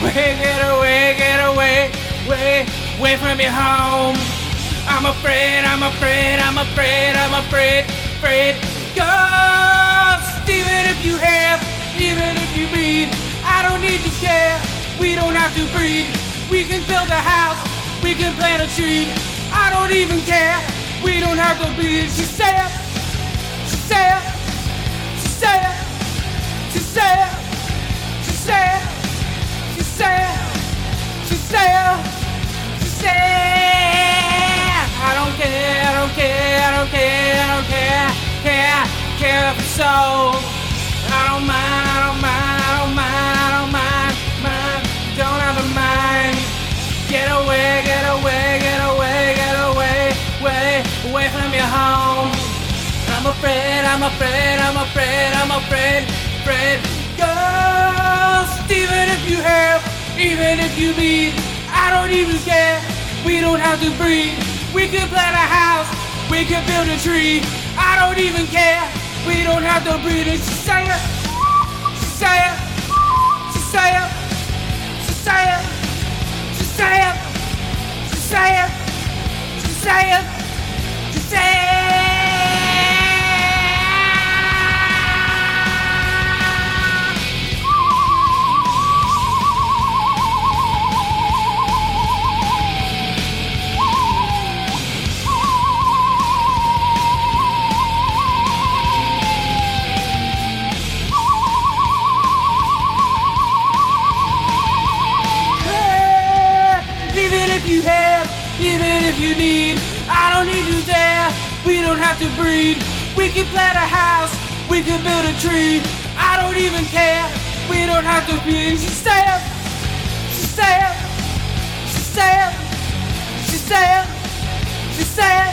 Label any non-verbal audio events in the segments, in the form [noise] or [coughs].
away, get away, get away, way, away from your home. I'm afraid, I'm afraid, I'm afraid, I'm afraid, afraid. Ghost, even if you have, even if you bleed, I don't need to care. We don't have to breathe. We can build a house, we can plant a tree. I don't even care. We don't have to bleed. She said, don't care, I don't care, I don't care, care, care if it's so. I don't mind, I don't mind, I don't mind, I don't mind, mind, don't have a mind. Get away, get away, get away, get away, way, away from your home. I'm afraid, I'm afraid, I'm afraid, I'm afraid, afraid. Ghost, even if you have, even if you need, I don't even care. We don't have to breathe. We can plant a house, we can build a tree. I don't even care. We don't have to breathe. And she plant a house, we can build a tree. I don't even care. We don't have to be. She said, she said, she said, she said, she said,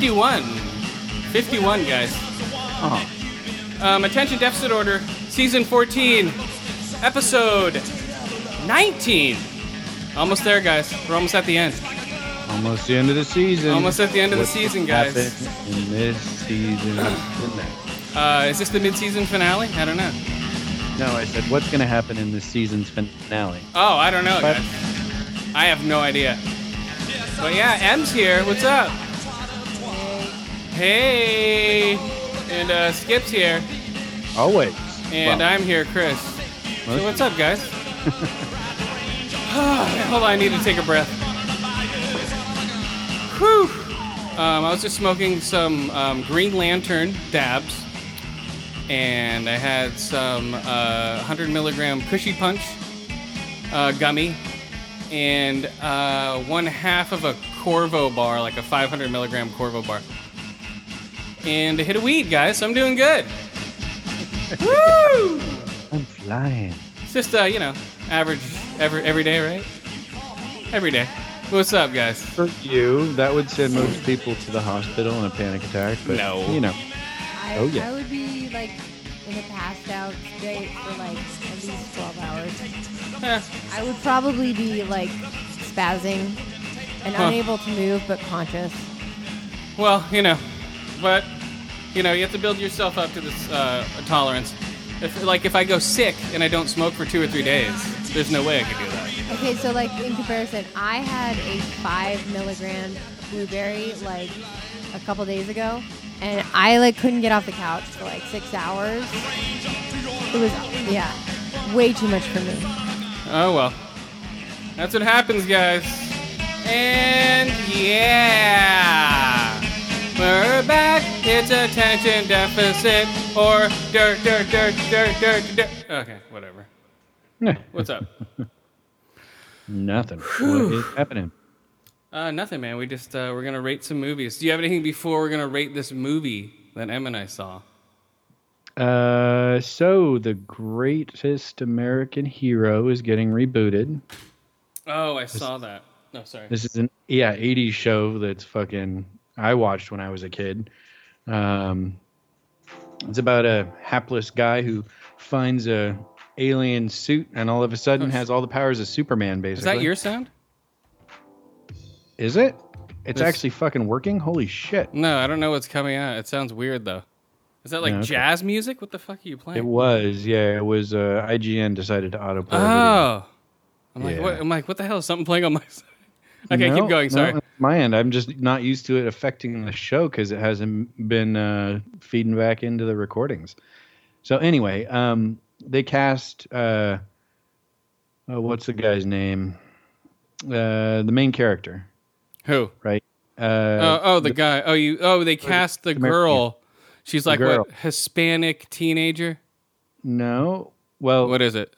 51. 51, guys. Oh, Um, attention deficit order, season 14, episode 19. Almost there, guys. We're almost at the end. almost the end of the season. Almost at the end of the season, guys. In this season. Uh, is this the mid-season finale? I don't know. no, I said, what's going to happen in this season's finale? Oh, I don't know, But- guys. I have no idea. But yeah, M's here. What's up? Hey. And uh, Skip's here. Always. And Well, I'm here, Chris. So what's up, guys? [laughs] Hold on, I need to take a breath. Whew. Um, I was just smoking some um, Green Lantern dabs, and I had some uh, 100 milligram Kushy Punch uh, gummy, and uh, one half of a Korova bar, like a 500 milligram Korova bar. And a hit of weed, guys. So I'm doing good. [laughs] Woo! I'm flying. It's just uh, you know, average every every day, right? Every day. What's up, guys? For you, that would send most people to the hospital in a panic attack. But, No. You know, I, Oh, yeah. I would be like in a passed out state for like at least 12 hours. Eh, I would probably be like spazzing and Huh. unable to move but conscious. well, you know, but you know, you have to build yourself up to this uh, tolerance. If like if I go sick and I don't smoke for two or three days, there's no way I could do that. Okay, so like in comparison, I had a five milligram blueberry like a couple days ago, and I like couldn't get off the couch for like six hours. It was yeah, way too much for me. Oh well. That's what happens, guys. And yeah. We're back. It's attention deficit or dirt, dirt, dirt, dirt, dirt, dirt. Okay, whatever. What's up? [laughs] Nothing. what is happening? Uh, nothing, man. We just uh, we're gonna rate some movies. Do you have anything before we're gonna rate this movie that Em and I saw? Uh, so the greatest American hero is getting rebooted. Oh, I saw that. No, sorry. This is an yeah '80s show that's fucking I watched when I was a kid. Um, it's about a hapless guy who finds a alien suit and all of a sudden has all the powers of Superman. Basically, is that your sound? Is it? It's This- actually fucking working. Holy shit! No, I don't know what's coming out. It sounds weird though. Is that like okay. jazz music? What the fuck are you playing? It was yeah. It was uh, IGN decided to autoplay. Oh, I'm like, Yeah. what? I'm like, what the hell? Is something playing on my? [laughs] Okay, No, keep going. Sorry. it's my end. I'm just not used to it affecting the show because it hasn't been uh, feeding back into the recordings. So anyway, um, they cast uh, uh, what's the guy's name? Uh, the main character, Who? right? Uh, oh, oh, the, guy. Oh, you. Oh, they cast the American- girl. She's like girl. what? Hispanic teenager. no. Well, What is it?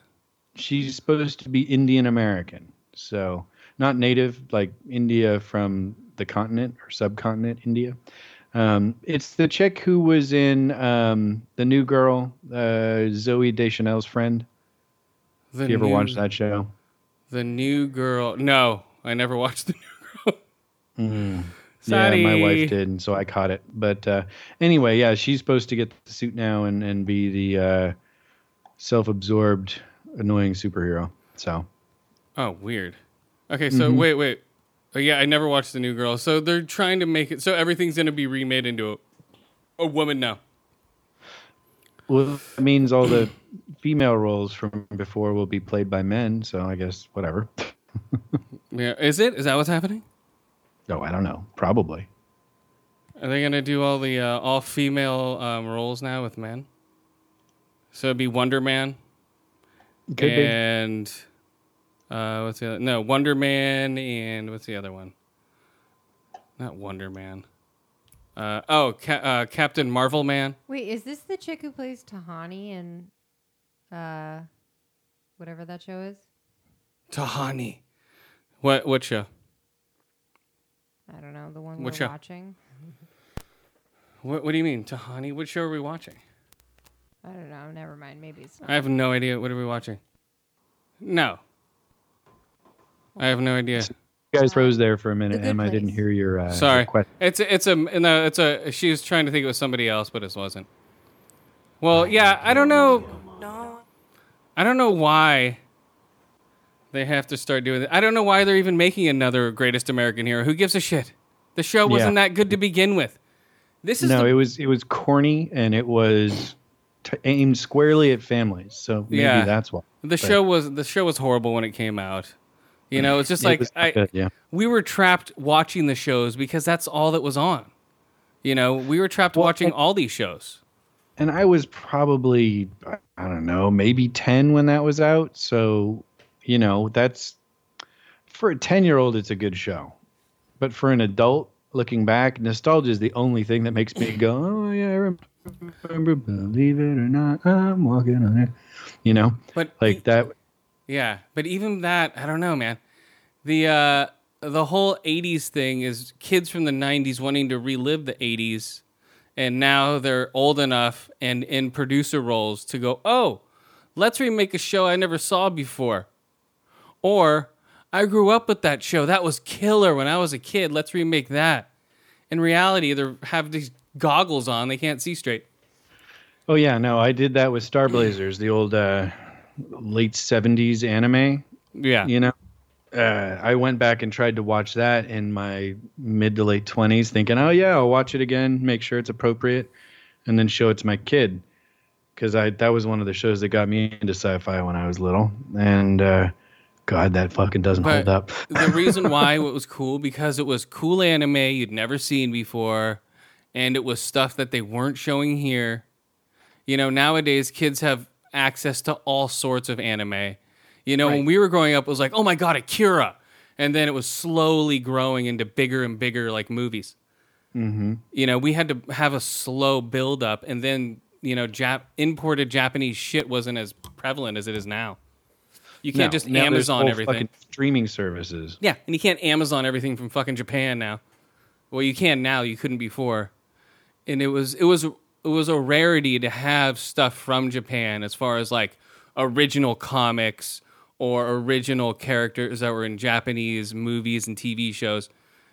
she's supposed to be Indian American, so not native like India from the continent or subcontinent India. Um, it's the chick who was in um, the New Girl, uh, Zooey Deschanel's friend. The you ever new, watched that show? The new girl. No, I never watched the new girl. Sorry. [laughs] Yeah, my wife did, and so I caught it. But uh, anyway, yeah, she's supposed to get the suit now and, and be the uh, self-absorbed, annoying superhero. So Oh, weird. Okay, so Mm-hmm. wait, wait. Oh, yeah, I never watched the new girl. So they're trying to make it so everything's going to be remade into a, a woman now. Well, that means all the female roles from before will be played by men. So I guess whatever. [laughs] Yeah, is it? Is that what's happening? No, I don't know. Probably. Are they going to do all the uh, all female um, roles now with men? So it'd be Wonder Man Could be. Uh, what's the other? No, Wonder Man and what's the other one? Not Wonder Man. Uh, oh, Ca- uh, Captain Marvel Man. Wait, is this the chick who plays Tahani in uh whatever that show is? Tahani. What what show? I don't know, the one What we're show? watching. [laughs] What what do you mean Tahani? What show are we watching? I don't know, never mind. Maybe it's not. I have no idea. What are we watching? No. I have no idea. You guys froze there for a minute, and I didn't hear your uh, Sorry. your question. It's a, it's a no. It's a. She was trying to think it was somebody else, but it wasn't. Well, yeah. I don't know. No. I don't know why they have to start doing it. I don't know why they're even making another Greatest American Hero. Who gives a shit? The show wasn't Yeah. that good to begin with. This is No, the, it was it was corny and it was t- aimed squarely at families. So maybe Yeah. that's why. the show was the show was horrible when it came out. You know, it's just It like I, good, yeah. we were trapped watching the shows because that's all that was on. You know, we were trapped Well, watching and- all these shows. and I was probably I don't know maybe ten when that was out. So you know that's for a ten year old it's a good show, but for an adult looking back, nostalgia is the only thing that makes me go, [laughs] oh yeah, I remember, believe it or not, I'm walking on it. You know, But like that. Yeah, but even that, I don't know, man. The uh, the whole '80s thing is kids from the '90s wanting to relive the '80s, and now they're old enough and in producer roles to go, oh, let's remake a show I never saw before, or I grew up with that show. That was killer when I was a kid. Let's remake that. In reality, they have these goggles on; they can't see straight. Oh yeah, no, I did that with Star Blazers, the old uh, late '70s anime. Yeah, you know uh, i went back and tried to watch that in my mid to late 20s thinking oh yeah i'll watch it again make sure it's appropriate and then show it to my kid because i that was one of the shows that got me into sci-fi when i was little and uh, god that fucking doesn't But hold up [laughs] the reason why [laughs] it was cool because it was cool anime you'd never seen before, and it was stuff that they weren't showing here. You know, nowadays kids have access to all sorts of anime. You know, when we were growing up, it was like, oh my god, Akira, and then it was slowly growing into bigger and bigger like movies. Mm-hmm. You know, we had to have a slow build up, and then you know, Jap- imported Japanese shit wasn't as prevalent as it is now. You can't just Amazon everything. streaming services. Yeah, and you can't Amazon everything from fucking Japan now. Well, you can now. You couldn't before. And it was it was it was a rarity to have stuff from Japan as far as like original comics or original characters that were in Japanese movies and TV shows.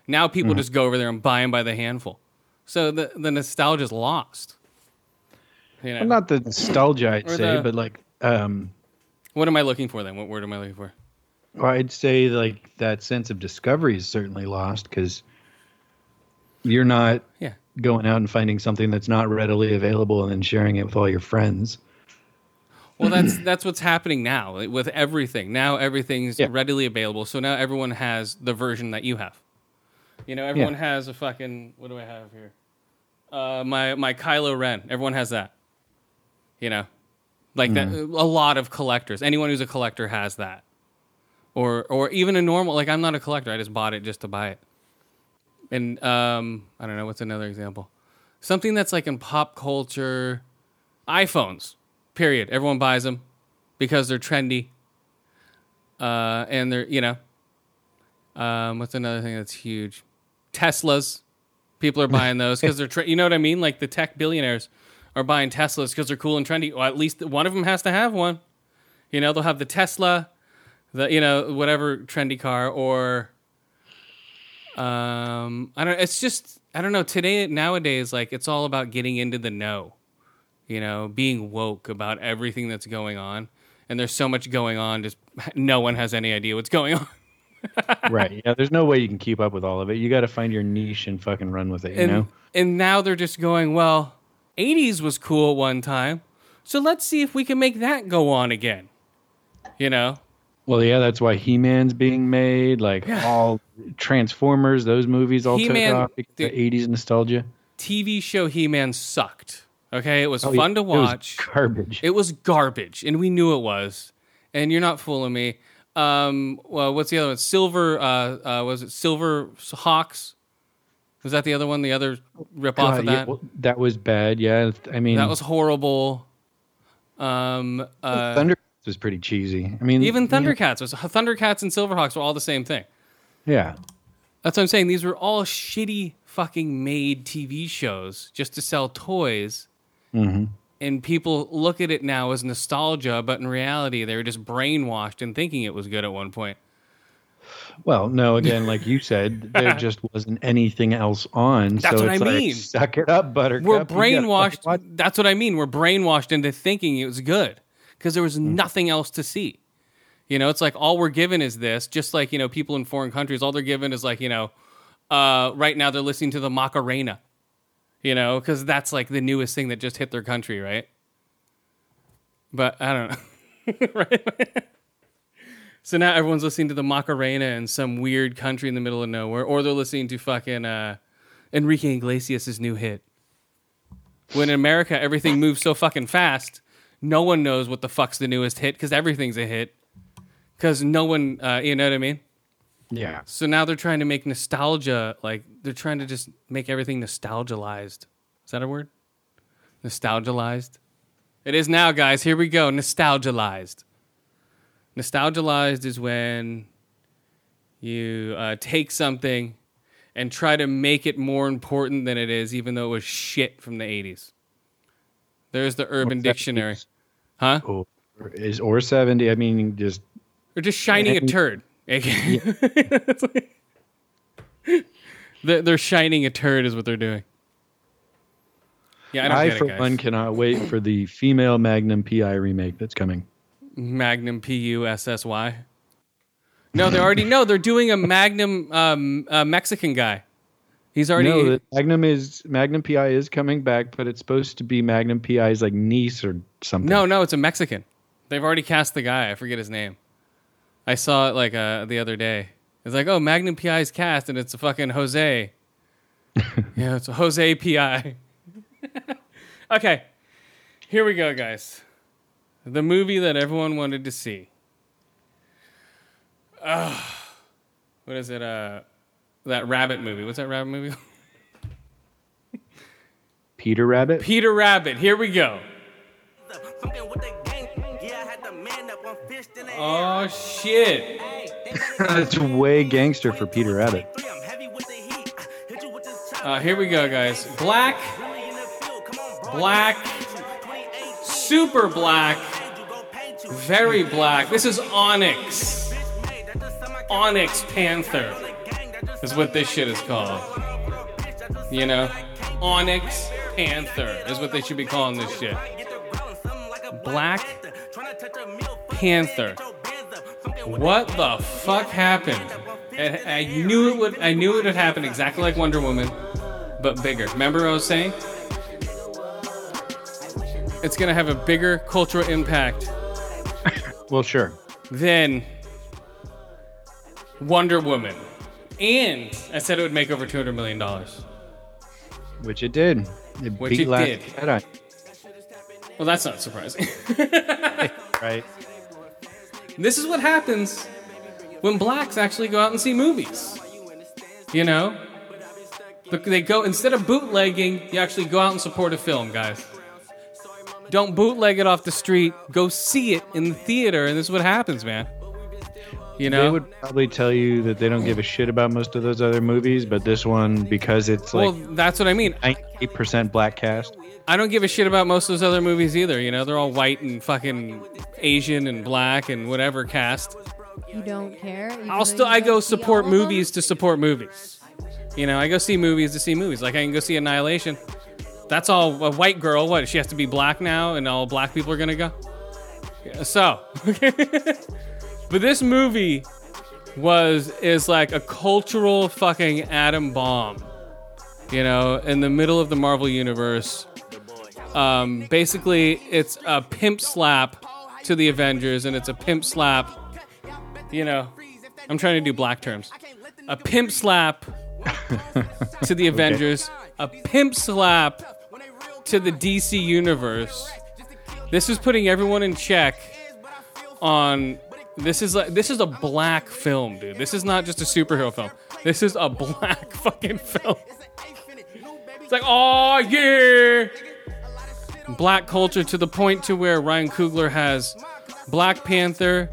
Now people just go over there and buy them by the handful. So the the nostalgia's lost. You know, Well, not the nostalgia, I'd say, the- but like, um, what am I looking for then? What word am I looking for? well, I'd say like that sense of discovery is certainly lost because you're not Yeah. Going out and finding something that's not readily available and then sharing it with all your friends. Well, that's [clears throat] that's what's happening now with everything. Now everything's Yeah. readily available, so now everyone has the version that you have. You know, everyone Yeah. has a fucking what do I have here? Uh, my my Kylo Ren. Everyone has that. You know, like that. Mm-hmm. A lot of collectors. Anyone who's a collector has that, or or even a normal. Like I'm not a collector. I just bought it just to buy it. And um, I don't know what's another example. Something that's like in pop culture, iPhones. Period. Everyone buys them because they're trendy. Uh, and they're you know. Um, what's another thing that's huge? Teslas. People are buying those because they're tre- you know what I mean. Like the tech billionaires are buying Teslas because they're cool and trendy. Well, at least one of them has to have one. You know, they'll have the Tesla, the you know whatever trendy car, or um, I don't. It's just I don't know. Today nowadays, like it's all about getting into the know. You know, being woke about everything that's going on, and there's so much going on. Just [laughs] no one has any idea what's going on. [laughs] right. Yeah. There's no way you can keep up with all of it. You got to find your niche and fucking run with it. You and know. and now they're just going well 80s was cool one time so let's see if we can make that go on again you know Well, yeah. That's why He-Man's being made. Like all Transformers, those movies all He-Man, took off because the- '80s nostalgia. tv show he-man sucked okay it was Oh, fun yeah, to it was watch garbage. it was garbage and we knew it was and you're not fooling me um well what's the other one silver uh uh was it silver hawks was that the other one the other rip off God, of yeah, that well, that was bad. Yeah. I mean, that was horrible um uh Thundercats was pretty cheesy. I mean, even thundercats was thundercats and silverhawks were all the same thing yeah. That's what I'm saying. These were all shitty fucking made TV shows just to sell toys. Mm-hmm. And people look at it now as nostalgia, but in reality, they were just brainwashed and thinking it was good at one point. Well, no, again, like you said, there [laughs] just wasn't anything else on. That's so what it's I like, mean. Suck it up, Buttercup. We're brainwashed. That's what I mean. We're brainwashed into thinking it was good because there was Hmm. nothing else to see. You know, it's like all we're given is this. Just like you know, people in foreign countries, all they're given is like you know, uh, right now they're listening to the Macarena. You know, because that's like the newest thing that just hit their country, right? But I don't know, [laughs] right? so now everyone's listening to the Macarena in some weird country in the middle of nowhere, or they're listening to fucking uh, Enrique Iglesias' new hit. When in America everything moves so fucking fast, no one knows what the fuck's the newest hit because everything's a hit. Because no one, uh, you know what I mean? Yeah. So now they're trying to make nostalgia, like they're trying to just make everything nostalgialized. Is that a word? Nostalgialized. It is now, guys. Here we go. Nostalgialized. Nostalgialized is when you uh, take something and try to make it more important than it is, even though it was shit from the 80s. There's the Urban What's Dictionary. Huh? Or, is or seventy? I mean, just They're just shining a And- turd. [laughs] It's like- they're, they're shining a turd, is what they're doing. Yeah, I don't I, get for it, guys. one, cannot wait for the female Magnum PI remake that's coming. Magnum P U S S Y. No, they already know they're doing a Magnum um, uh, Mexican guy. He's already no, Magnum is Magnum PI is coming back, but it's supposed to be Magnum PI's like niece or something. no, no. It's a Mexican. They've already cast the guy. I forget his name. I saw it like uh, the other day. It's like, oh, Magnum PI's cast, and it's a fucking Jose. [laughs] yeah, it's a Jose PI. [laughs] okay, here we go, guys. The movie that everyone wanted to see. Uh, what is it? Uh, that rabbit movie. What's that rabbit movie? [laughs] Peter Rabbit. Peter Rabbit. Here we go. Oh shit! [laughs] That's way gangster for Peter Rabbit. Uh, here we go, guys. Black, black, super black, very black. This is Onyx. Onyx Panther is what this shit is called. You know? Onyx Panther is what they should be calling this shit. Black Panther. What the fuck happened? And I knew it would. I knew it would happen exactly like Wonder Woman, but bigger. Remember what I was saying? It's gonna have a bigger cultural impact [laughs] Well, sure. Then Wonder Woman, and I said it would make over two hundred million dollars. Which it did. It Which beat it Last did. Jedi. Well, that's not surprising. [laughs] Right. This is what happens when blacks actually go out and see movies. You know? They go instead of bootlegging, you actually go out and support a film, guys. Don't bootleg it off the street. Go see it in the theater, and this is what happens, man. You know? They would probably tell you that they don't give a shit about most of those other movies, but this one, because it's well, like that's what I mean. 98% black cast. I don't give a shit about most of those other movies either. You know, they're all white and fucking Asian and black and whatever cast. You don't care. I'll still I go support all of them? movies to support movies. You know, I go see movies to see movies. Like I can go see Annihilation. That's all a white girl. What? She has to be black now, and all black people are gonna go. Yeah, So, [laughs] but this movie was is like a cultural fucking atom bomb. You know, in the middle of the Marvel universe. Um, basically, it's a pimp slap to the Avengers, and it's a pimp slap. You know, I'm trying to do black terms. A pimp slap [laughs] to the Avengers, a pimp slap to the DC universe. This is putting everyone in check on this is like this is a black film, dude. This is not just a superhero film. This is a black [laughs] fucking film. It's like, oh yeah, black culture to the point to where Ryan Coogler has Black Panther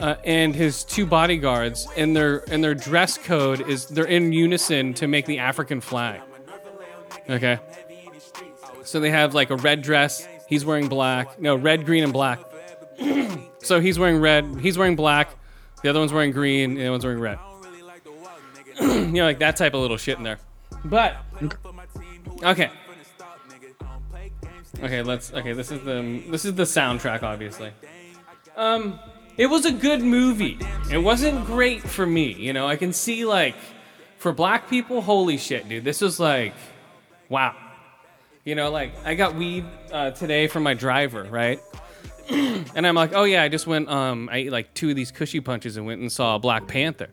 uh, and his two bodyguards, and their and their dress code is they're in unison to make the African flag. Okay, so they have like a red dress. He's wearing black. No, red, green, and black. [clears throat] so he's wearing red. He's wearing black. The other one's wearing green. And the other one's wearing red. [clears throat] you know, like that type of little shit in there. But okay. Okay, let's. Okay, this is the this is the soundtrack, obviously. Um, it was a good movie. It wasn't great for me. You know, I can see like for black people, holy shit, dude, this was like, wow. You know, like I got weed uh, today from my driver, right? [clears throat] and I'm like, oh yeah, I just went. Um, I ate like two of these Kushy Punches and went and saw a Black Panther.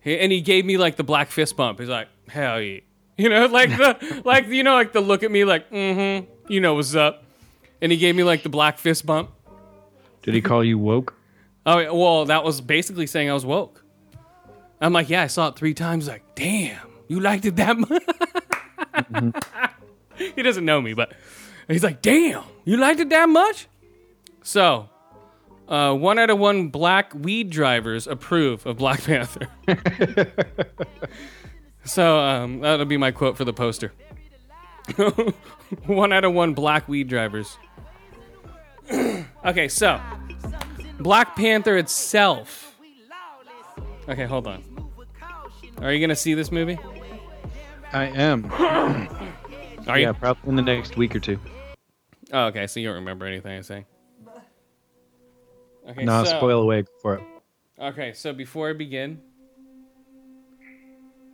He- And he gave me like the black fist bump. He's like, hell yeah. [laughs] You know, like the like you know, like the look at me like, mm-hmm, you know what's up. And he gave me like the black fist bump. Did he call you woke? Oh yeah, well, that was basically saying I was woke. I'm like, yeah, I saw it three times. Like, damn, you liked it that [laughs] much. [laughs] he doesn't know me, but he's like, damn, you liked it that much. So, uh, one out of one black weed drivers approve of Black Panther. [laughs] so um, that'll be my quote for the poster. [laughs] one out of one black weed drivers. [clears throat] okay, so Black Panther itself. Okay, hold on. Are you gonna see this movie? I am. [clears throat] Are Yeah, you? probably in the next week or two. Oh, okay, so you don't remember anything I'm saying. Okay, No, so, spoil away for it. Okay, so before I begin,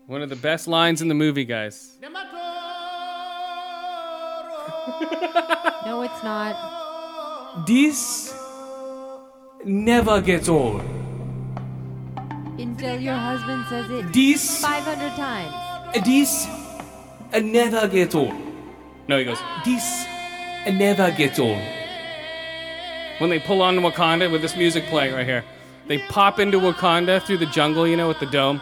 one of the best lines in the movie, guys. No, it's not. This never gets old. Until your husband says it This 500 times. this never gets old. No, he goes, this never gets old. When they pull on Wakanda with this music playing right here, they pop into Wakanda through the jungle, you know, with the dome.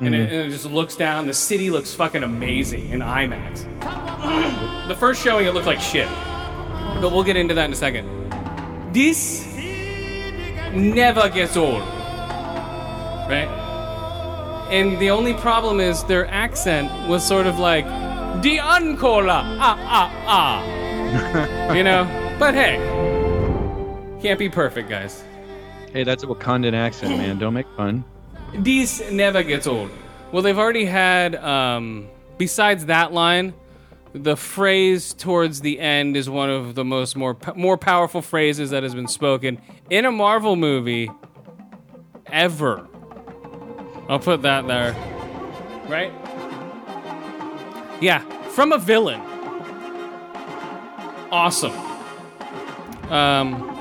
And, it, and it just looks down. The city looks fucking amazing in IMAX. The first showing, it looked like shit. But we'll get into that in a second. This never gets old. Right? And the only problem is their accent was sort of like, the Uncola, ah, ah, ah. [laughs] you know? But hey, can't be perfect, guys. Hey, that's a Wakandan accent, man. Don't make fun. This never gets old. Well, they've already had, um, besides that line, the phrase towards the end is one of the most more more powerful phrases that has been spoken in a Marvel movie ever. I'll put that there. Right? Yeah, from a villain. Awesome. Um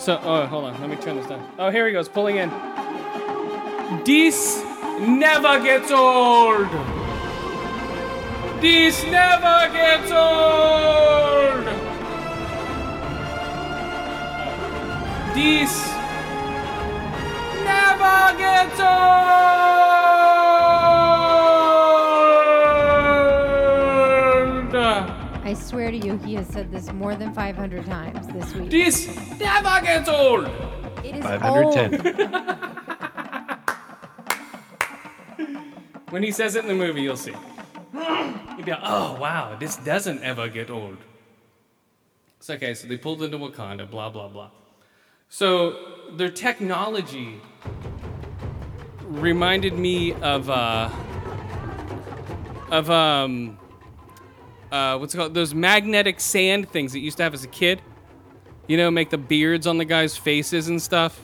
so oh hold on, let me turn this down. Oh here he goes, pulling in. This never gets old. This never gets old. This never gets old. I swear to you, he has said this more than 500 times this week. This never gets old. It is 510. old. [laughs] When he says it in the movie, you'll see. You'll be like, oh wow, this doesn't ever get old. It's okay, so they pulled into Wakanda, blah blah blah. So their technology reminded me of uh of um uh what's it called those magnetic sand things that you used to have as a kid. You know, make the beards on the guys' faces and stuff.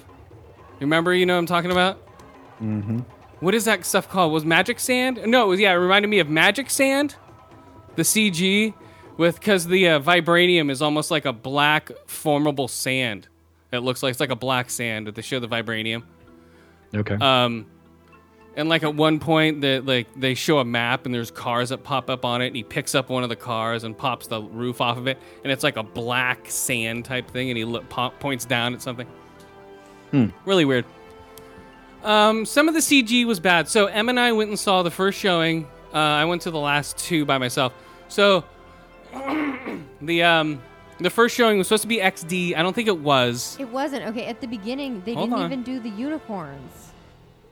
Remember, you know what I'm talking about? What is that stuff called? Was magic sand? No, it was yeah. It reminded me of magic sand, the CG, with because the uh, vibranium is almost like a black formable sand. It looks like it's like a black sand. That they show the vibranium. Okay. Um, and like at one point, that like they show a map and there's cars that pop up on it, and he picks up one of the cars and pops the roof off of it, and it's like a black sand type thing, and he look, pop, points down at something. Really weird. Um, some of the CG was bad. So Em and I went and saw the first showing. Uh, I went to the last two by myself. So [coughs] the um, the first showing was supposed to be XD. I don't think it was. It wasn't. Okay, at the beginning, they Hold didn't on. even do the unicorns.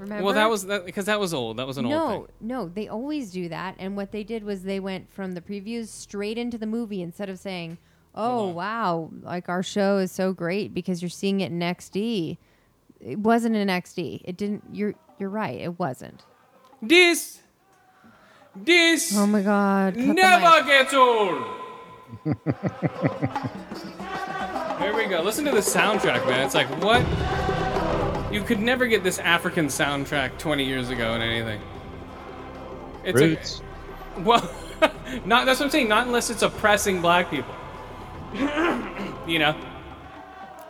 Remember? Well, that was that because that was old. That was an old no, thing. no, they always do that. And what they did was they went from the previews straight into the movie instead of saying, "Oh wow, like our show is so great because you're seeing it in XD." It wasn't in XD. It didn't. You're you're right. It wasn't. This, this Oh my god! never gets old. [laughs] Here we go. Listen to the soundtrack, man. It's like what? You could never get this African soundtrack 20 years ago in anything. It's a- Roots. well, [laughs] not that's what I'm saying. Not unless it's oppressing black people. [clears throat] you know.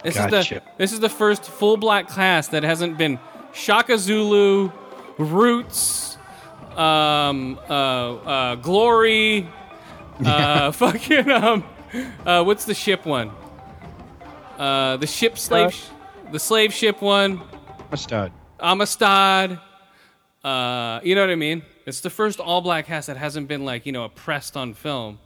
This is the this is the first full black class that hasn't been Shaka Zulu, Roots, um, uh, uh, Glory, [laughs] uh, fucking um, uh, what's the ship one? Uh, the ship slave, sh- the slave ship one. Mustard. Amistad. Uh, you know what I mean? It's the first all black cast that hasn't been like you know oppressed on film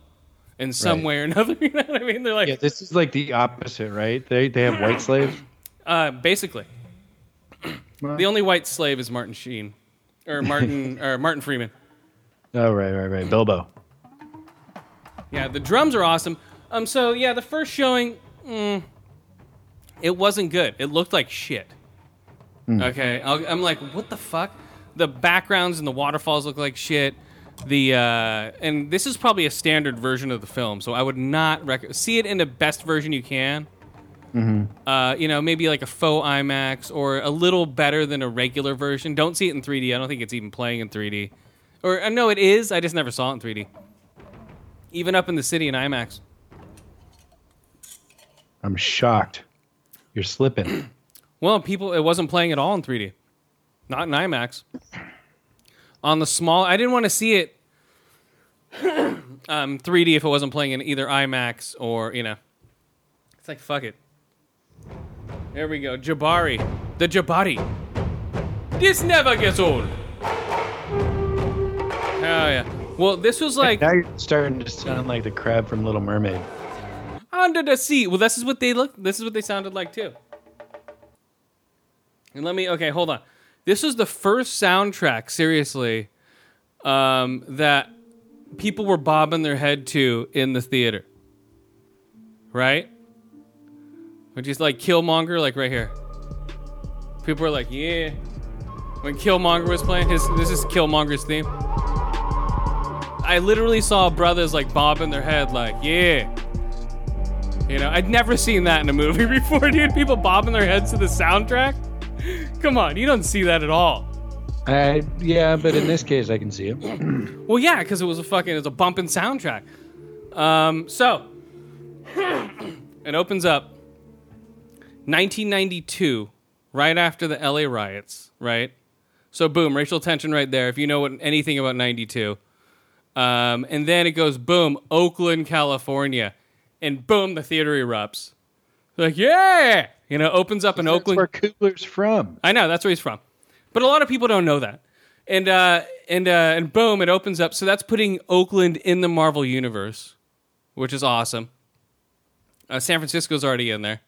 in some Right. way or another. [laughs] You know what I mean? They're like Yeah, this is like the opposite, right? They they have white slaves. uh, basically the only white slave is Martin Sheen or Martin [laughs] or Martin Freeman. Oh right, right, right. Bilbo. Yeah, the drums are awesome. Um, so yeah, the first showing, mm, it wasn't good. It looked like shit. Okay, I'll, I'm like, what the fuck? The backgrounds and the waterfalls look like shit. The uh, and this is probably a standard version of the film, so I would not rec- see it in the best version you can. Uh, you know, maybe like a faux IMAX or a little better than a regular version. Don't see it in 3D. I don't think it's even playing in 3D. Or uh, no, it is. I just never saw it in 3D. Even up in the city in IMAX. I'm shocked. You're slipping. [clears throat] Well, people, it wasn't playing at all in 3D, not in IMAX. On the small, I didn't want to see it [coughs] um, 3D if it wasn't playing in either IMAX or you know. It's like fuck it. There we go, Jabari, the Jabari. This never gets old. Hell yeah. Well, this was like now you're starting to sound like the crab from Little Mermaid. under the sea. Well, this is what they look. This is what they sounded like too. And let me. Okay, hold on. This was the first soundtrack, seriously, um, that people were bobbing their head to in the theater. Right? Which is like Killmonger, like right here. People were like, "Yeah." When Killmonger was playing, his this is Killmonger's theme. I literally saw brothers like bobbing their head, like, "Yeah." You know, I'd never seen that in a movie [laughs] before, dude. People bobbing their heads to the soundtrack. [laughs] Come on, you don't see that at all. I yeah, but in this case, I can see it. [clears throat] Well, yeah, because it was a fucking, it was a bumping soundtrack. Um, so it opens up 1992, right after the LA riots, right? So boom, racial tension right there. If you know what anything about 92, um, and then it goes boom, Oakland, California, and boom, the theater erupts. Like yeah, you know, opens up in That's Oakland. where Coogler's from. I know that's where he's from, but a lot of people don't know that. And uh, and uh, and boom, it opens up. So that's putting Oakland in the Marvel universe, which is awesome. Uh, San Francisco's already in there.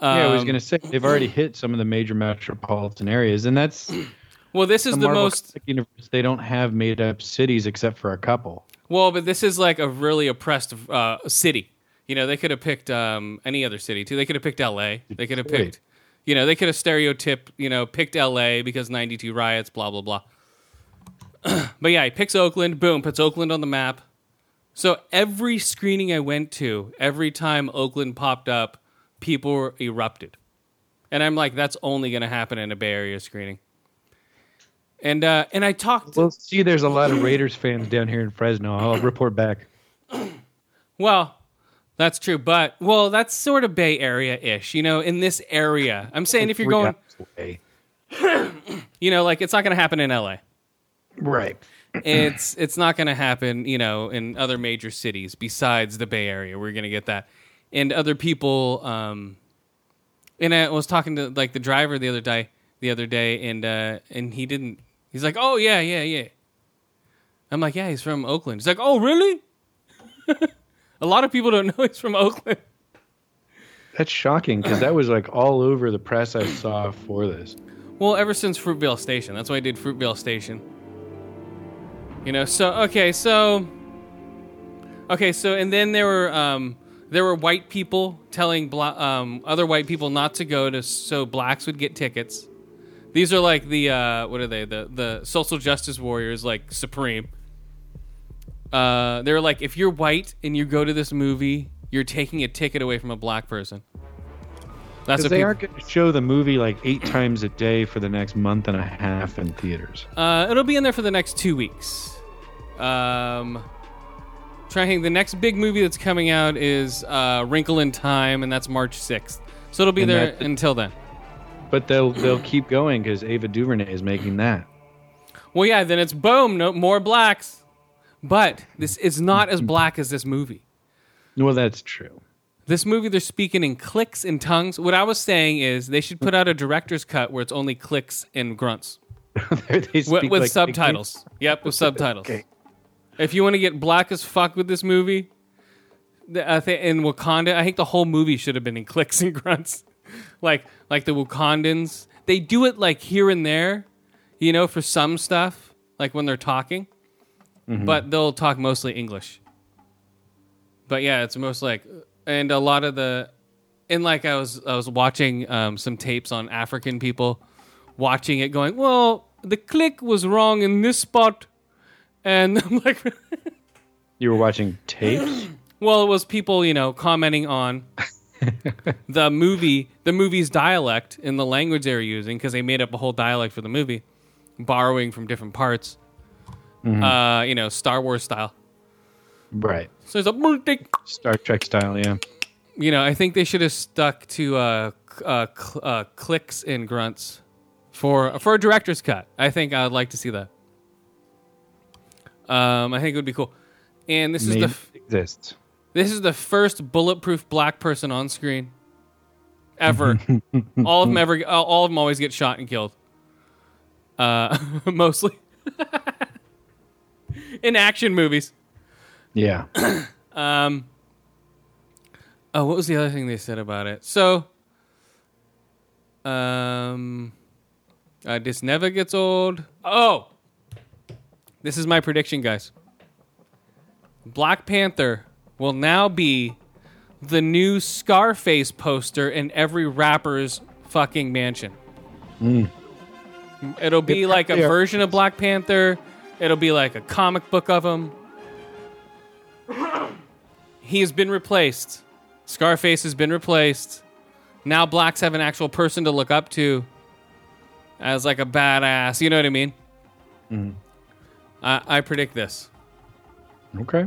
yeah, I was Um, gonna say they've already hit some of the major metropolitan areas, and that's [clears throat] Well, this is the, Marvel most universe. They don't have made up cities except for a couple. well, but this is like a really oppressed uh, city. You know, they could have picked um, any other city too. They could have picked L.A. They could have picked, you know, they could have stereotyped, you know, picked L.A. because '92 riots, blah blah blah. [clears throat] but yeah, he picks Oakland. Boom, puts Oakland on the map. So every screening I went to, every time Oakland popped up, people were erupted, and I'm like, that's only going to happen in a Bay Area screening. And uh, and I talked. Well, see, there's a lot of Raiders fans down here in Fresno. I'll report back. [clears throat] Well, that's true, but well, that's sort of Bay Area ish. You know, in this area, I'm saying if you're going, [coughs] you know, like it's not going to happen in LA. right? It's it's not going to happen, you know, in other major cities besides the Bay Area. We're going to get that, and other people. Um, and I was talking to like the driver the other day, the other day, and uh, and he didn't. He's like, "Oh yeah, yeah, yeah." I'm like, "Yeah, he's from Oakland." He's like, "Oh really?" [laughs] A lot of people don't [laughs] know he's from Oakland. That's shocking because that was like all over the press I saw for this. Well, ever since Fruitvale Station. That's why I did Fruitvale Station. You know, so okay, so okay, so and then there were um there were white people telling bla- um other white people not to go to so blacks would get tickets. These are like the uh what are they? The the social justice warriors like supreme. Uh they're like if you're white and you go to this movie, you're taking a ticket away from a black person. That's what they people- aren't going to show the movie like eight times a day for the next month and a half in theaters. Uh, it'll be in there for the next two weeks. Um, trying to think, the next big movie that's coming out is uh, Wrinkle in Time, and that's March sixth. So it'll be And there until then. But they'll they'll keep going because Ava DuVernay is making that. Well, yeah, then it's boom, no more blacks. But this is not as black as this movie. Well, that's true. This movie, they're speaking in clicks and tongues. What I was saying is they should put out a director's cut where it's only clicks and grunts [laughs] they with, with like subtitles. Yep, with subtitles. Okay. If you want to get black as fuck with this movie, the, I think in Wakanda, I think the whole movie should have been in clicks and grunts, [laughs] like like the Wakandans. They do it like here and there, you know, for some stuff, like when they're talking, but they'll talk mostly English. But yeah, it's most like, and a lot of the, and like I was I was watching um, some tapes on African people, watching it, going, well, the click was wrong in this spot, and [laughs] I'm like. You were watching tapes. [clears throat] Well, it was people, you know, commenting on [laughs] the movie, the movie's dialect in the language they were using because they made up a whole dialect for the movie, borrowing from different parts. Uh, you know, Star Wars style. right. So it's a birthday. Star Trek style, yeah. You know, I think they should have stuck to uh, uh, cl- uh, clicks and grunts for for a director's cut. I think I'd like to see that. Um, I think it would be cool. and this is the f- exists. this is the first bulletproof black person on screen ever. [laughs] all of them ever, all of them always get shot and killed. Uh, [laughs] mostly [laughs] [laughs] in action movies. Yeah. [clears throat] Um, oh, what was the other thing they said about it? So, um, uh, this never gets old. Oh, this is my prediction, guys. Black Panther will now be the new Scarface poster in every rapper's fucking mansion. It'll be like a version of Black Panther. It'll be like a comic book of him. He has been replaced. Scarface has been replaced. Now blacks have an actual person to look up to as like a badass. You know what I mean? I, I predict this. Okay.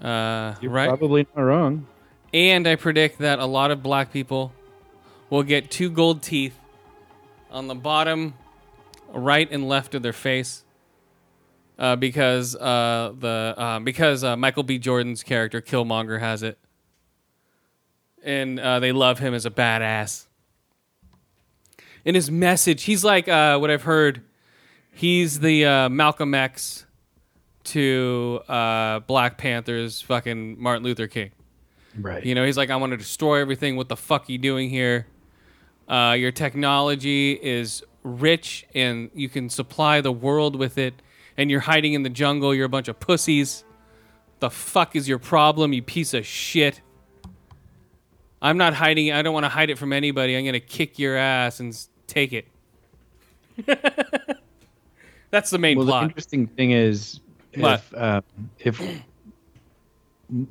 Uh, You're right? probably not wrong. And I predict that a lot of black people will get two gold teeth on the bottom right and left of their face. Uh, because uh, the uh, because uh, Michael B. Jordan's character Killmonger has it, and uh, they love him as a badass. In his message, he's like uh, what I've heard. He's the uh, Malcolm X to uh, Black Panther's fucking Martin Luther King. Right. You know, he's like, I want to destroy everything. What the fuck are you doing here? Uh, your technology is rich and you can supply the world with it, and you're hiding in the jungle. You're a bunch of pussies. The fuck is your problem, you piece of shit? I'm not hiding. I don't want to hide it from anybody. I'm going to kick your ass and take it. [laughs] That's the main well, the interesting thing is, What? if uh, if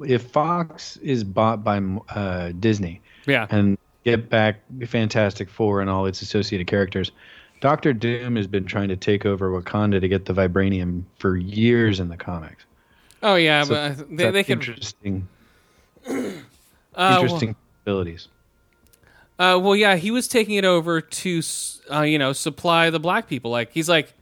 if Fox is bought by uh, Disney yeah. and get back Fantastic Four and all its associated characters, Doctor Doom has been trying to take over Wakanda to get the vibranium for years in the comics. Oh, yeah. So but they, they could. interesting, [clears throat] uh, well- interesting abilities. Uh, well, yeah, he was taking it over to, uh, you know, supply the black people. Like, he's like,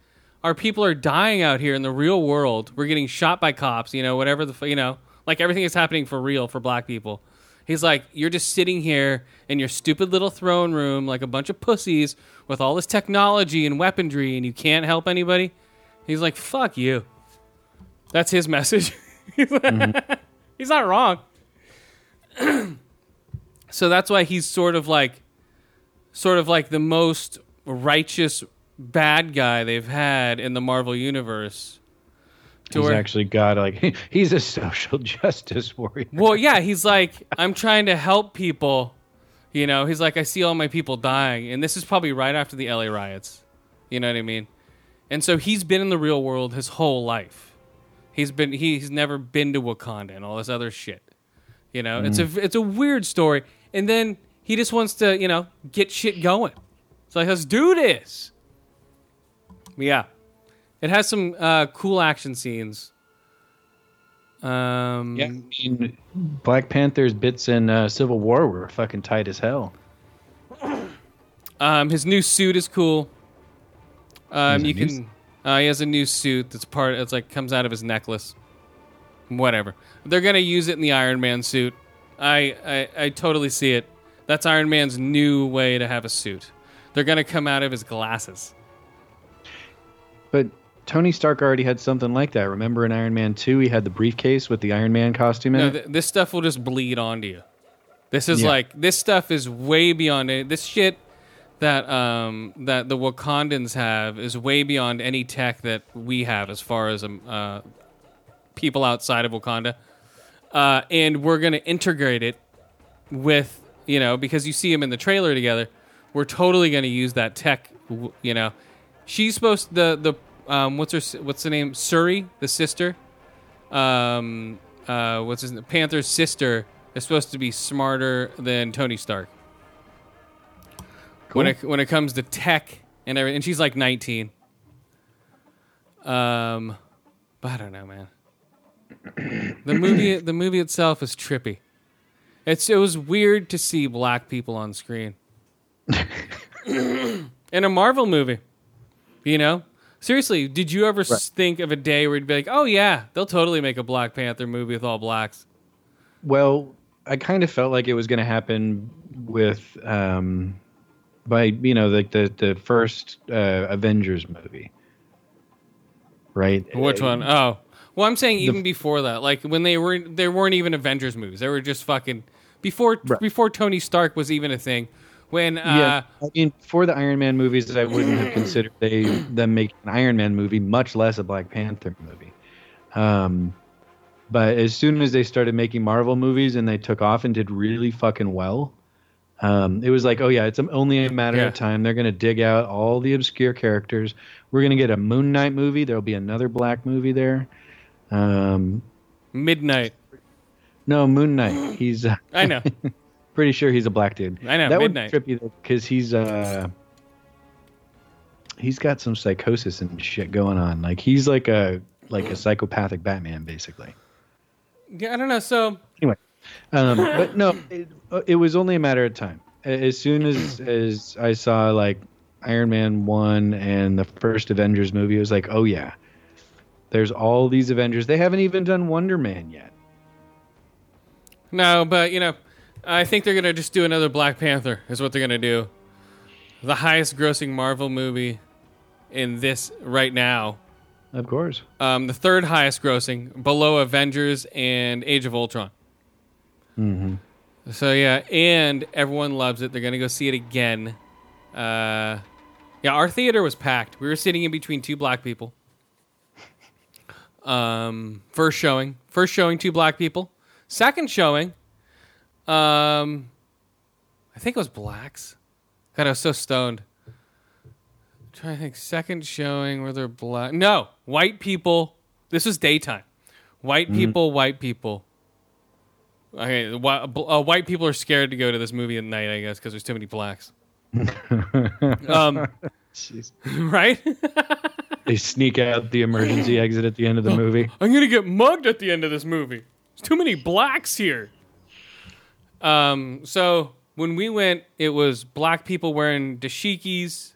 our people are dying out here in the real world. We're getting shot by cops, you know, whatever the, you know, like everything is happening for real for black people. He's like, you're just sitting here in your stupid little throne room like a bunch of pussies with all this technology and weaponry and you can't help anybody. He's like, fuck you. That's his [laughs] message. Mm-hmm. He's not wrong. [clears throat] so that's why he's sort of like sort of like the most righteous bad guy they've had in the Marvel universe. He's where- actually got like [laughs] he's a social [laughs] justice warrior. well, yeah, he's like, I'm trying to help people. You know, he's like, I see all my people dying, and this is probably right after the LA riots. You know what I mean? And so he's been in the real world his whole life. He's been he's never been to Wakanda and all this other shit. You know, it's a mm. it's a weird story. And then he just wants to, you know, get shit going. It's like, let's do this. Yeah, it has some uh, cool action scenes. Um, Yeah, I mean, Black Panther's bits in uh, Civil War were fucking tight as hell. Um, his new suit is cool. Um, He you has a new can. Uh, he has a new suit that's part. It's like comes out of his necklace. Whatever. They're gonna use it in the Iron Man suit. I, I I totally see it. That's Iron Man's new way to have a suit. They're gonna come out of his glasses. But Tony Stark already had something like that. Remember in Iron Man 2, he had the briefcase with the Iron Man costume in No, it? th- this stuff will just bleed onto you. This is Yeah. like this stuff is way beyond it. This shit that um that the Wakandans have is way beyond any tech that we have as far as um, uh, people outside of Wakanda. Uh, and we're gonna integrate it with you know because you see them in the trailer together. We're totally gonna use that tech. You know, she's supposed the the um what's her what's the name Shuri the sister um, uh, what's his name? Panther's sister is supposed to be smarter than Tony Stark. When it when it comes to tech and everything, and she's like 19. Um, but I don't know, man. [clears throat] The movie the movie itself is trippy. It's it was weird to see black people on screen [laughs] in a Marvel movie. You know, Seriously, did you ever s think of a day where you'd be like, "Oh yeah, they'll totally make a Black Panther movie with all blacks"? Well, I kind of felt like it was going to happen with, um, by you know, like the the first uh, Avengers movie, right? Which Uh, one? Oh, well, I'm saying even before that, like when they were, there weren't even Avengers movies. They were just fucking before Right. before Tony Stark was even a thing. When uh, Yeah, I mean, for the Iron Man movies, I wouldn't have considered they them making an Iron Man movie, much less a Black Panther movie. Um, but as soon as they started making Marvel movies and they took off and did really fucking well, um, it was like, oh yeah, it's only a matter Yeah. of time. They're gonna dig out all the obscure characters. We're gonna get a Moon Knight movie. There'll be another Black movie there. Um, Midnight, no, Moon Knight. He's uh, I know. [laughs] pretty sure he's a black dude. I know, that Midnight. would trip you because he's uh he's got some psychosis and shit going on. Like he's like a like a psychopathic Batman, basically. yeah, I don't know. So Anyway, um, but no, it, it was only a matter of time. As soon as as I saw like Iron Man one and the first Avengers movie, it was like, oh yeah, there's all these Avengers. They haven't even done Wonder Man yet. no, but you know, I think they're gonna just do another Black Panther. Is what they're gonna do. The highest grossing Marvel movie in this right now. Of course. Um, the third highest grossing, below Avengers and Age of Ultron. hmm So yeah, and everyone loves it. They're gonna go see it again. Uh, yeah, our theater was packed. We were sitting in between two black people. Um, first showing, first showing, two black people. Second showing, um, I think it was blacks. God, I was so stoned. trying to think. Second showing, where they're black? No, white people. This was daytime. White people, white people. Okay, whi- uh, white people are scared to go to this movie at night, I guess, because there's too many blacks. [laughs] um, [laughs] right? They sneak out the emergency [laughs] exit at the end of the movie. I'm gonna get mugged at the end of this movie. There's too many blacks here. Um, so when we went, it was black people wearing dashikis,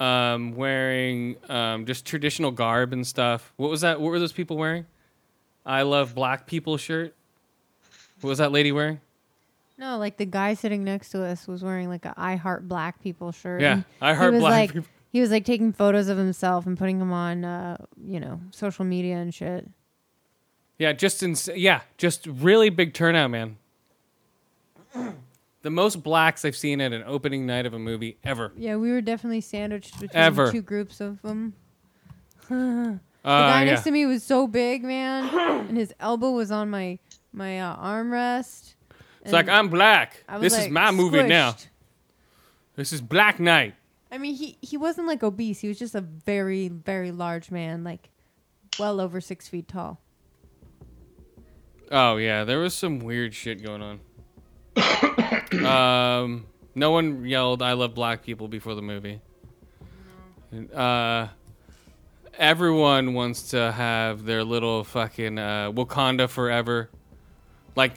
um, wearing um, just traditional garb and stuff. What was that? What were those people wearing? I love black people shirt. What was that lady wearing? No, like the guy sitting next to us was wearing like a I Heart Black People shirt. Yeah, and I he heart was black like, people. He was like taking photos of himself and putting them on, uh, you know, social media and shit. Yeah, just in yeah, just really big turnout, man. [clears throat] The most blacks I've seen at an opening night of a movie ever. Yeah, we were definitely sandwiched between Ever. two groups of them. [laughs] the Uh, guy yeah. next to me was so big, man, and his elbow was on my my uh, armrest. It's like I'm black. I was, This is like, my movie now. squished. This is Black Knight. I mean, he he wasn't like obese. He was just a very very large man, like well over six feet tall. Oh yeah, there was some weird shit going on. Um, no one yelled "I love black people" before the movie. Uh, everyone wants to have their little fucking uh, Wakanda forever. Like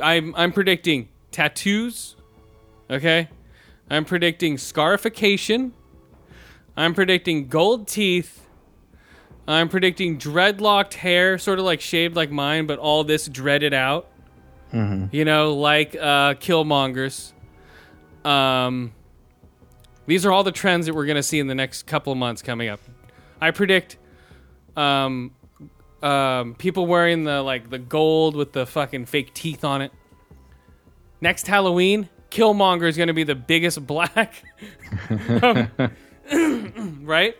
I'm, I'm predicting tattoos. Okay, I'm predicting scarification. I'm predicting gold teeth. I'm predicting dreadlocked hair, sort of like shaved like mine, but all this dreaded out. You know, like uh, Killmongers. Um, these are all the trends that we're going to see in the next couple of months coming up. I predict um, um, people wearing the like the gold with the fucking fake teeth on it. Next Halloween, Killmonger is going to be the biggest black, [laughs] Um, [coughs] right?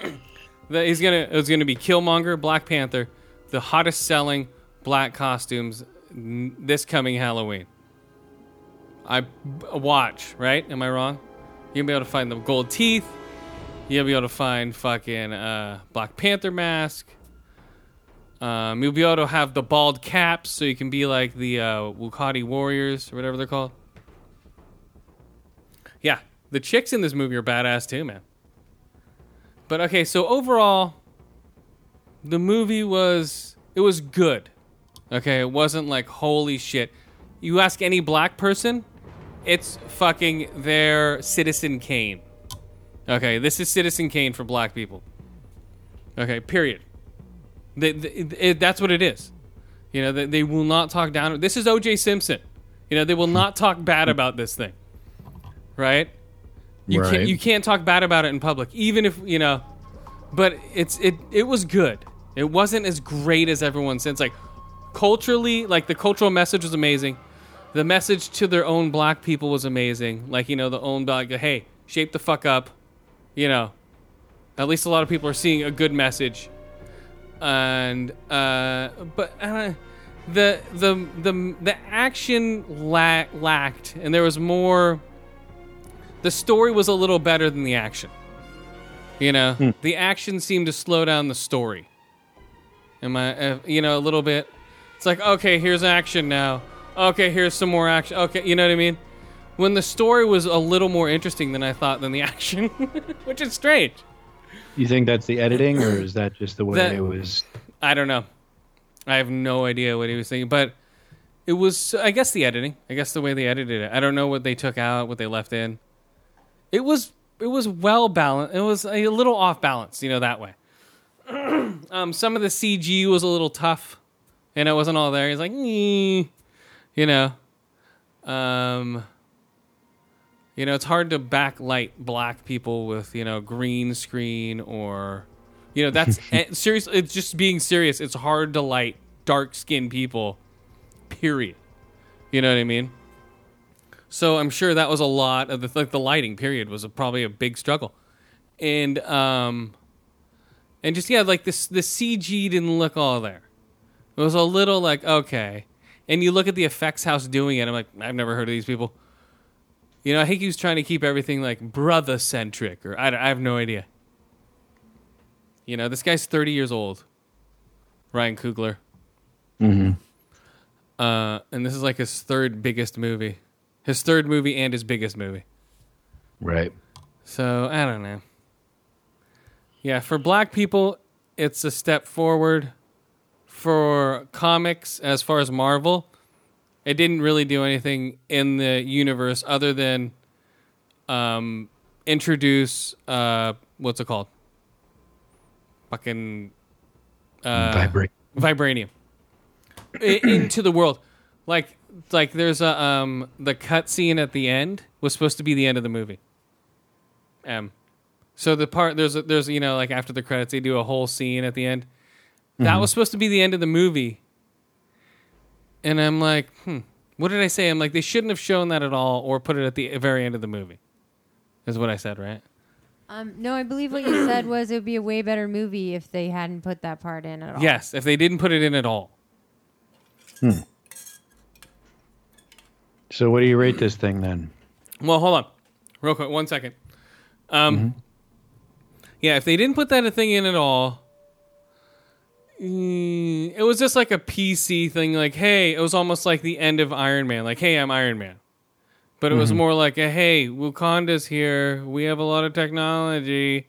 [coughs] He's gonna it's gonna be Killmonger, Black Panther, the hottest selling black costumes this coming Halloween. I watch right? Am I wrong? You'll be able to find the gold teeth. You'll be able to find fucking uh, Black Panther mask. Um, you'll be able to have the bald caps, so you can be like the uh, Wukati warriors or whatever they're called. Yeah, the chicks in this movie are badass too, man. But okay, so overall, the movie was it was good. Okay, it wasn't like holy shit. You ask any black person, it's fucking their Citizen Kane. Okay, this is Citizen Kane for black people. Okay, period. They, they, it, that's what it is. You know, they, they will not talk down. This is O.J. Simpson. You know, they will not talk bad hmm. about this thing. Right? You Right. can't you can't talk bad about it in public, even if you know. But it's it it was good. It wasn't as great as everyone said. It's like culturally, like the cultural message was amazing. The message to their own black people was amazing. Like you know, the own like, hey, shape the fuck up. You know, at least a lot of people are seeing a good message. And uh, but uh, the the the the action la- lacked, and there was more. The story was a little better than the action. You know, the action seemed to slow down the story. Am I, uh, you know, a little bit? It's like, okay, here's action now. Okay, here's some more action. Okay, you know what I mean? When the story was a little more interesting than I thought than the [laughs] action, which is strange. You think that's the editing, or is that just the way That- it was? I don't know. I have no idea what he was thinking, but it was, I guess, the editing. I guess the way they edited it. I don't know what they took out, what they left in. It was, it was well balanced. It was a little off balance, you know, that way. [clears throat] um, some of the CG was a little tough, and it wasn't all there. He's like, "Nee," you know, um, you know, it's hard to backlight black people with you know green screen or, you know, that's [laughs] eh, serious. It's just being serious. It's hard to light dark skinned people. Period. You know what I mean? So I'm sure that was a lot of the like the lighting. Period was a, probably a big struggle, and um, and just yeah, like this the CG didn't look all there. It was a little like okay, and you look at the effects house doing it. I'm like, I've never heard of these people. You know, I think he was trying to keep everything like brother centric, or I, I have no idea. You know, this guy's 30 years old, Ryan Coogler. Mm-hmm. Uh, and this is like his third biggest movie, his third movie and his biggest movie. Right. So I don't know. Yeah, for black people, it's a step forward. For comics, as far as Marvel, it didn't really do anything in the universe other than um, introduce uh, what's it called? Fucking uh, vibranium into the world. Like, like there's a um the cut scene at the end was supposed to be the end of the movie. Um, so the part there's a, there's you know like after the credits they do a whole scene at the end. That was supposed to be the end of the movie. And I'm like, hmm, what did I say? I'm like, they shouldn't have shown that at all, or put it at the very end of the movie. Is what I said, right? Um, no, I believe what you [clears throat] said was it would be a way better movie if they hadn't put that part in at all. Yes, if they didn't put it in at all. Hmm. So, what do you rate this thing then? Well, hold on, real quick, one second. Um, yeah, if they didn't put that thing in at all, Mm, it was just like a PC thing. Like, hey, it was almost like the end of Iron Man. Like, hey, I'm Iron Man. But it was mm-hmm. more like a hey, Wakanda's here. We have a lot of technology.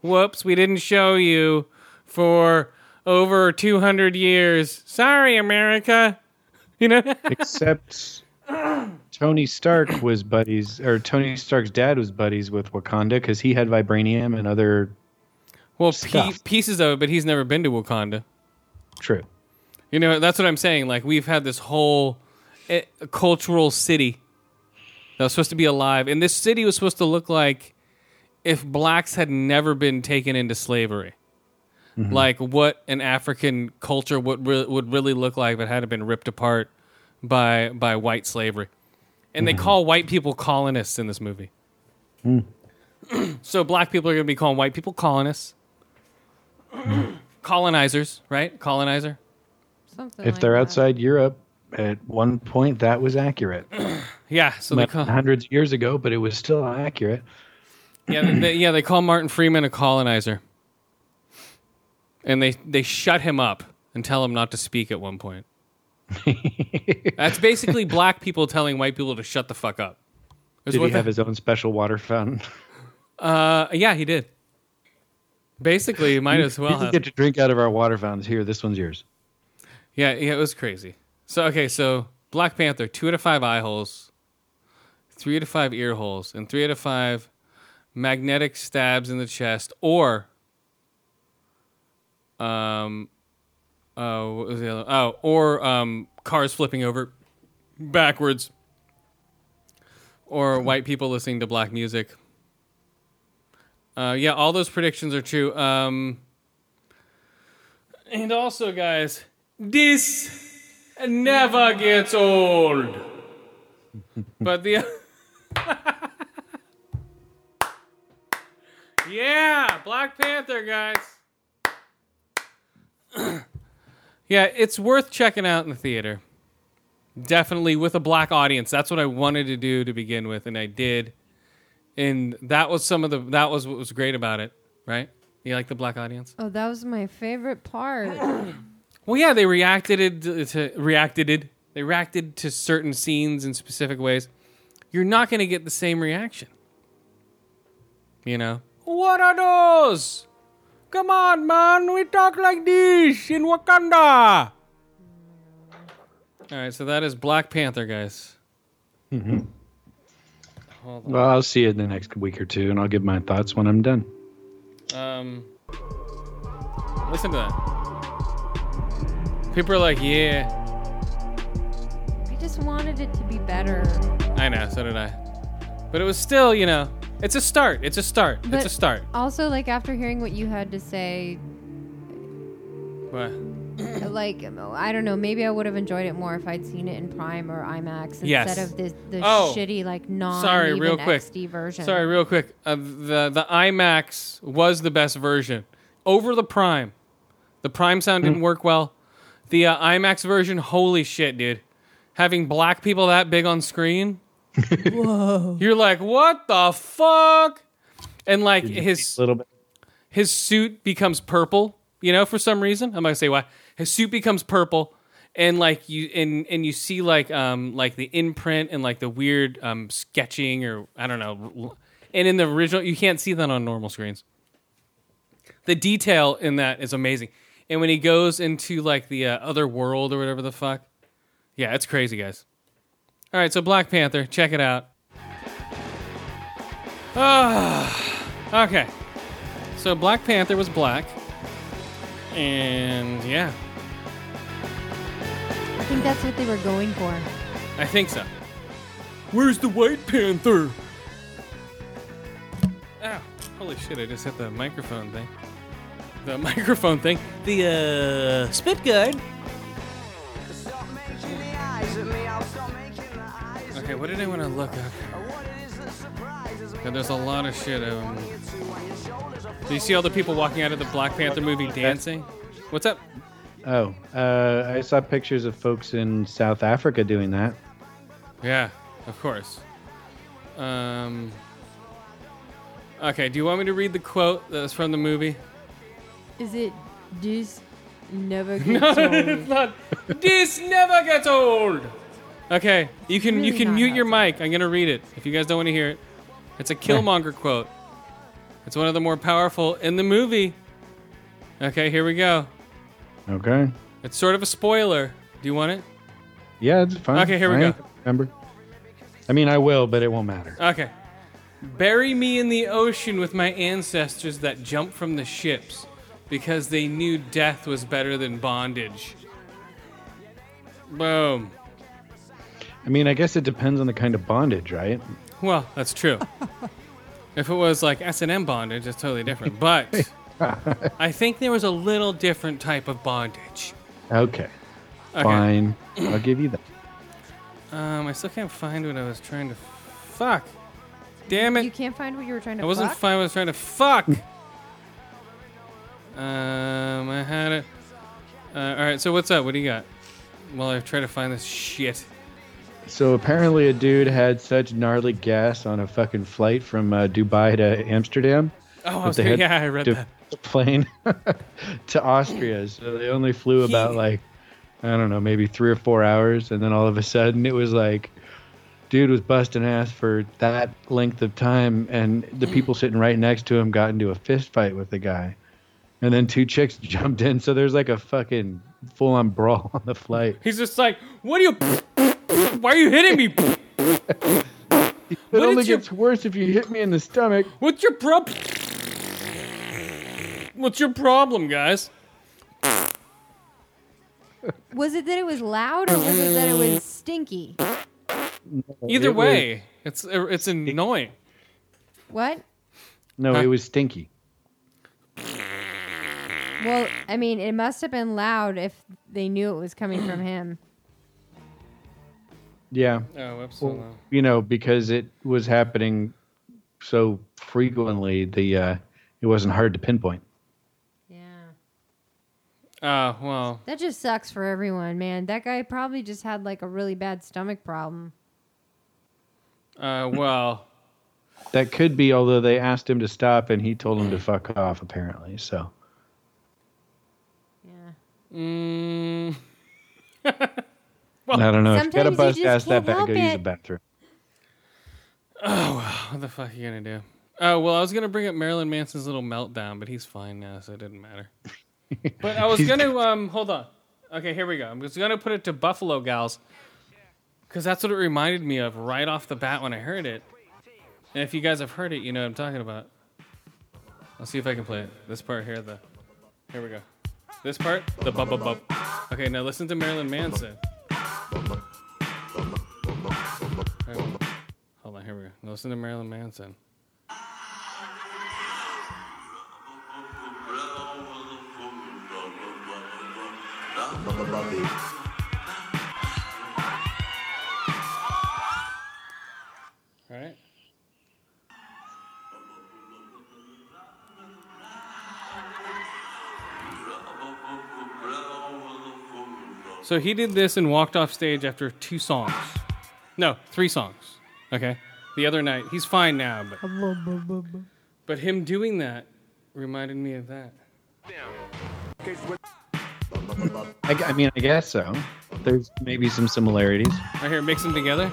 Whoops, we didn't show you for over 200 years. Sorry, America. [laughs] You know? Except Tony Stark was buddies, or Tony Stark's dad was buddies with Wakanda because he had vibranium and other. Well, pe- pieces of it, but he's never been to Wakanda. True. You know, that's what I'm saying. Like we've had this whole eh, cultural city that was supposed to be alive, and this city was supposed to look like if blacks had never been taken into slavery. Mm-hmm. Like what an African culture would re- would really look like if it hadn't been ripped apart by by white slavery. And they mm-hmm. call white people colonists in this movie. Mm. [clears throat] so black people are going to be calling white people colonists. [clears throat] Colonizers, right? Colonizer. Something If like they're that. outside Europe, at one point that was accurate. [clears throat] Yeah, so they call, hundreds of years ago, but it was still accurate. yeah, they, they- yeah, they call Martin Freeman a colonizer, and they they shut him up and tell him not to speak at one point. [laughs] That's basically black people telling white people to shut the fuck up. Is Did he have the- his own special water fountain? uh, yeah, he did. Basically, might as well you have. get to drink out of our water fountains. Here, this one's yours. Yeah, yeah, it was crazy. So okay, so Black Panther, two out of five eye holes, three out of five ear holes, and three out of five magnetic stabs in the chest, or um, oh, what was the other? Oh, or um, cars flipping over backwards, or white people listening to black music. Uh, yeah, all those predictions are true. Um, and also, guys, this never gets old. but the [laughs] yeah, Black Panther, guys. [clears throat] yeah, it's worth checking out in the theater. Definitely with a black audience. That's what I wanted to do to begin with, and I did. And that was some of the that was what was great about it, right? You like the black audience? Oh, that was my favorite part. [clears throat] Well, yeah, they reacted it uh, to reacted it. They reacted to certain scenes in specific ways. You're not going to get the same reaction. You know, what are those? Come on, man, we talk like this in Wakanda. All right, so that is Black Panther, guys. Mm-hmm. Well, I'll see you in the next week or two, and I'll give my thoughts when I'm done. Um, listen to that. People are like, "Yeah, I just wanted it to be better. I know, so did I." But it was still, you know, it's a start. It's a start. But it's a start. Also, like after hearing what you had to say, But [clears throat] like I don't know, maybe I would have enjoyed it more if I'd seen it in Prime or IMAX Yes. instead of this the Oh, shitty like non sorry, real quick. XD version. Sorry, real quick. Uh, the the IMAX was the best version over the Prime. The Prime sound didn't work well. The uh, IMAX version, holy shit, dude! Having black people that big on screen, [laughs] whoa! You're like, what the fuck? And like his little bit. his suit becomes purple. You know, for some reason, I'm not gonna say why. His suit becomes purple, and like you and and you see like um like the imprint and like the weird um sketching or I don't know. And in the original, you can't see that on normal screens. The detail in that is amazing. And when he goes into like the uh, other world or whatever the fuck, yeah, it's crazy, guys. All right, so Black Panther, check it out. Ah, okay. So Black Panther was black. And yeah, think that's what they were going for. I think so. Where's the White Panther? Ow. Holy shit, I just hit the microphone thing. The [laughs] microphone thing. The uh spit guard. Okay, what did I want to look up? God, there's a lot of shit. Um, do you see all the people walking out of the Black Panther movie dancing? What's up? Oh, uh, I saw pictures of folks in South Africa doing that. Yeah, of course. Um. Okay, do you want me to read the quote that was from the movie? Is it this never [laughs] No, gets it's old? not. This never gets old. Okay, you can you can mute your mic. I'm gonna read it if you guys don't want to hear it. It's a Killmonger quote. It's one of the more powerful in the movie. Okay, here we go. Okay. It's sort of a spoiler. Do you want it? Yeah, it's fine. Okay, here we I go. ain't gonna Remember? I mean, I will, but it won't matter. Okay. Bury me in the ocean with my ancestors that jumped from the ships because they knew death was better than bondage. Boom. I mean, I guess it depends on the kind of bondage, right? Well, that's true. [laughs] if it was like S&M bondage, it's totally different. But [laughs] [laughs] I think there was a little different type of bondage. Okay. Okay. Fine. I'll give you that. Um, I still can't find what I was trying to. Fuck. Damn it. You can't find what you were trying to. I wasn't fuck? fine. I was trying to fuck. um, I had it. Uh, all right. So what's up? What do you got? Well, I try to find this shit. So apparently, a dude had such gnarly gas on a fucking flight from uh, Dubai to Amsterdam. Oh, I was they had yeah, I read to that. Plane [laughs] to Austria. So they only flew about He- like I don't know, maybe three or four hours, and then all of a sudden it was like, dude was busting ass for that length of time, and the people mm. sitting right next to him got into a fist fight with the guy, and then two chicks [laughs] jumped in. So there's like a fucking full on brawl [laughs] on the flight. He's just like, what are you? Why are you hitting me? what only is your gets worse if you hit me in the stomach. what's your prob? What's your problem, guys? Was it that it was loud or was it that it was stinky? Either It way, it's it's annoying. What? No, Huh? it was stinky. Well, I mean, it must have been loud if they knew it was coming from [clears throat] him. Yeah. Oh, absolutely. Well, you know, because it was happening so frequently, the uh, it wasn't hard to pinpoint. Yeah. Oh well. That just sucks for everyone, man. That guy probably just had like a really bad stomach problem. Uh, well. [laughs] That could be, although they asked him to stop and he told them to fuck off, apparently. So Yeah. Mm, [laughs] I don't know. If you got a sometimes you bust just ass that can't bad, help go use a it. bathroom. what the fuck are you gonna do? Oh well, I was gonna bring up Marilyn Manson's little meltdown, but he's fine now, so it didn't matter. But I was gonna um hold on. Okay, here we go. I'm just gonna put it to Buffalo Gals because that's what it reminded me of right off the bat when I heard it. And if you guys have heard it, you know what I'm talking about. I'll see if I can play it. This part here, the here we go. This part, the bub bub bub. Okay, now listen to Marilyn Manson. Alright, Hold on, here we go. Listen to Marilyn Manson. Right. So he did this and walked off stage after two songs. No, three songs. Okay. The other night, he's fine now, but [laughs] but him doing that reminded me of that. I, I mean, I guess so. There's maybe some similarities. Right here, mix them together.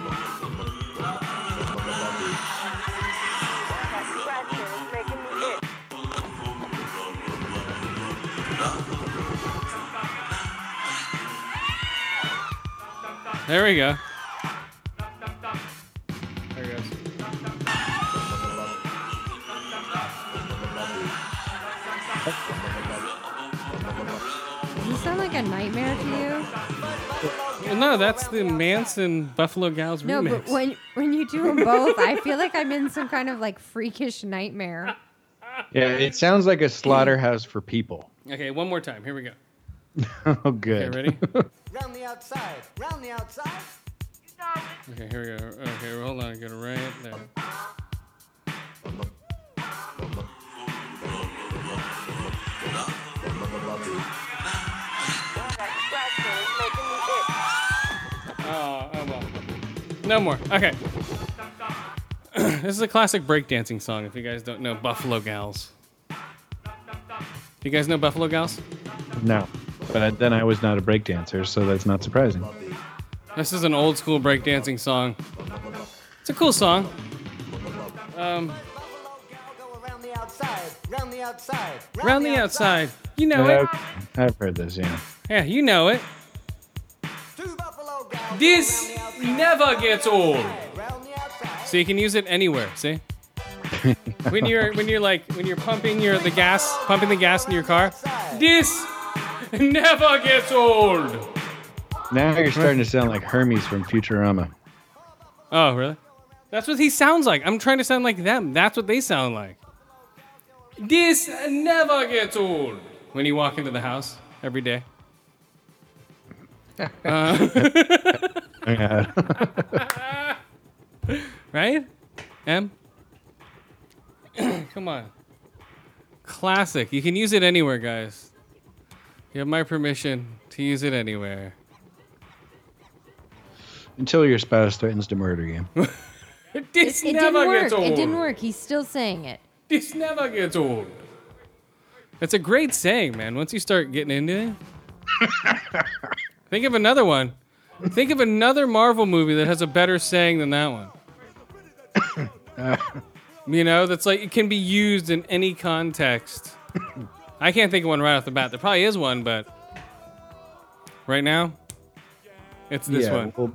There we go. Does this sound like a nightmare to you? Well, no, that's the Manson Buffalo Gals No, remix. but when when you do them both, I feel like I'm in some kind of like freakish nightmare. Yeah, it sounds like a slaughterhouse for people. okay, one more time. Here we go. [laughs] Oh, Okay, good. ready? [laughs] Round the outside, round the outside. Okay, here we go. Okay, hold on. Get it right there. Oh, oh well. No more. Okay. [clears throat] this is a classic breakdancing song. If you guys don't know Buffalo Gals. You guys know Buffalo Gals? No, but I, then I was not a breakdancer, so that's not surprising. This is an old school breakdancing song. It's a cool song. Um, Go around the outside, round the outside. around the outside. You know it. Okay, I've heard this, yeah. Yeah, you know it. Two buffalo gals. This never gets old. Round the outside. So you can use it anywhere. See? [laughs] when you're when you're like when you're pumping your the gas pumping the gas in your car. This never gets old. Now you're starting to sound like Hermes from Futurama. Oh, really? That's what he sounds like. I'm trying to sound like them. That's what they sound like. This never gets old. When you walk into the house every day. Uh, [laughs] yeah. Right? M? [clears throat] Come on. Classic. You can use it anywhere, guys. You have my permission to use it anywhere. Until your spouse threatens to murder you. [laughs] This It, it never didn't work. gets old. It didn't work. He's still saying it. This never gets old. It's a great saying, man. Once you start getting into it, [laughs] think of another one. Think of another Marvel movie that has a better saying than that one. [coughs] you know, that's like it can be used in any context. I can't think of one right off the bat. There probably is one, but right now, it's this yeah, one. Well,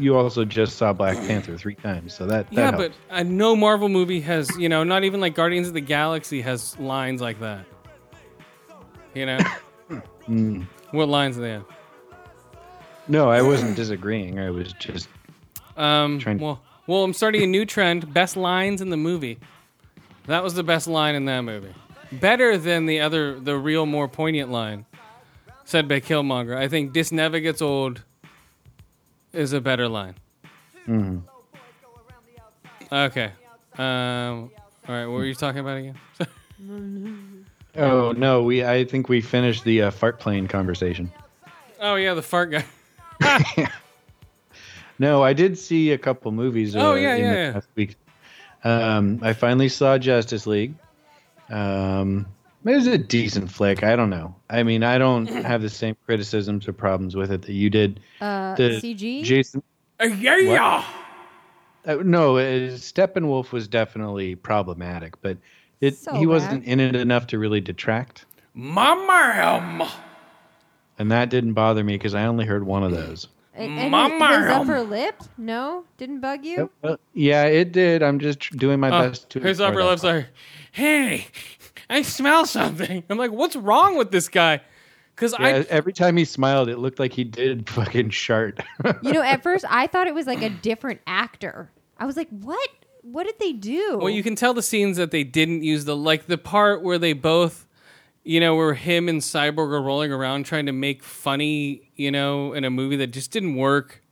you also just saw Black Panther three times, so that, that yeah, helps. but uh, no Marvel movie has, you know, not even like Guardians of the Galaxy has lines like that. You know? [coughs] Mm. What lines do they have? No, I wasn't disagreeing. I was just Um, Trying- well, well, I'm starting a new trend: best lines in the movie. That was the best line in that movie. Better than the other, the real, more poignant line said by Killmonger. I think "This never gets old" is a better line. mm. Okay. Um. All right. What were you talking about again? [laughs] Oh no, we I think we finished the uh, fart plane conversation. oh yeah, the fart guy. [laughs] No, I did see a couple movies. Uh, Oh, yeah, in yeah, the yeah. past week. Um, I finally saw Justice League. Um, it was a decent flick. I don't know. I mean, I don't [clears throat] have the same criticisms or problems with it that you did. Uh, The CG. Jason. Uh, yeah, yeah. Uh, no, uh, Steppenwolf was definitely problematic, but it So he wasn't in it enough to really detract, Mama. And that didn't bother me because I only heard one of those. and, and his, Mama. his upper lip? No, didn't bug you. Uh, yeah, it did. I'm just tr- doing my Oh, best to. his ignore upper that. lip's like, "Hey, I smell something." I'm like, "What's wrong with this guy?" Because Yeah, I every time he smiled, it looked like he did [laughs] fucking shart. You know, at [laughs] first I thought it was like a different actor. I was like, what? What did they do? Well, you can tell the scenes that they didn't use the like the part where they both, you know, where him and Cyborg are rolling around trying to make funny, you know, in a movie that just didn't work.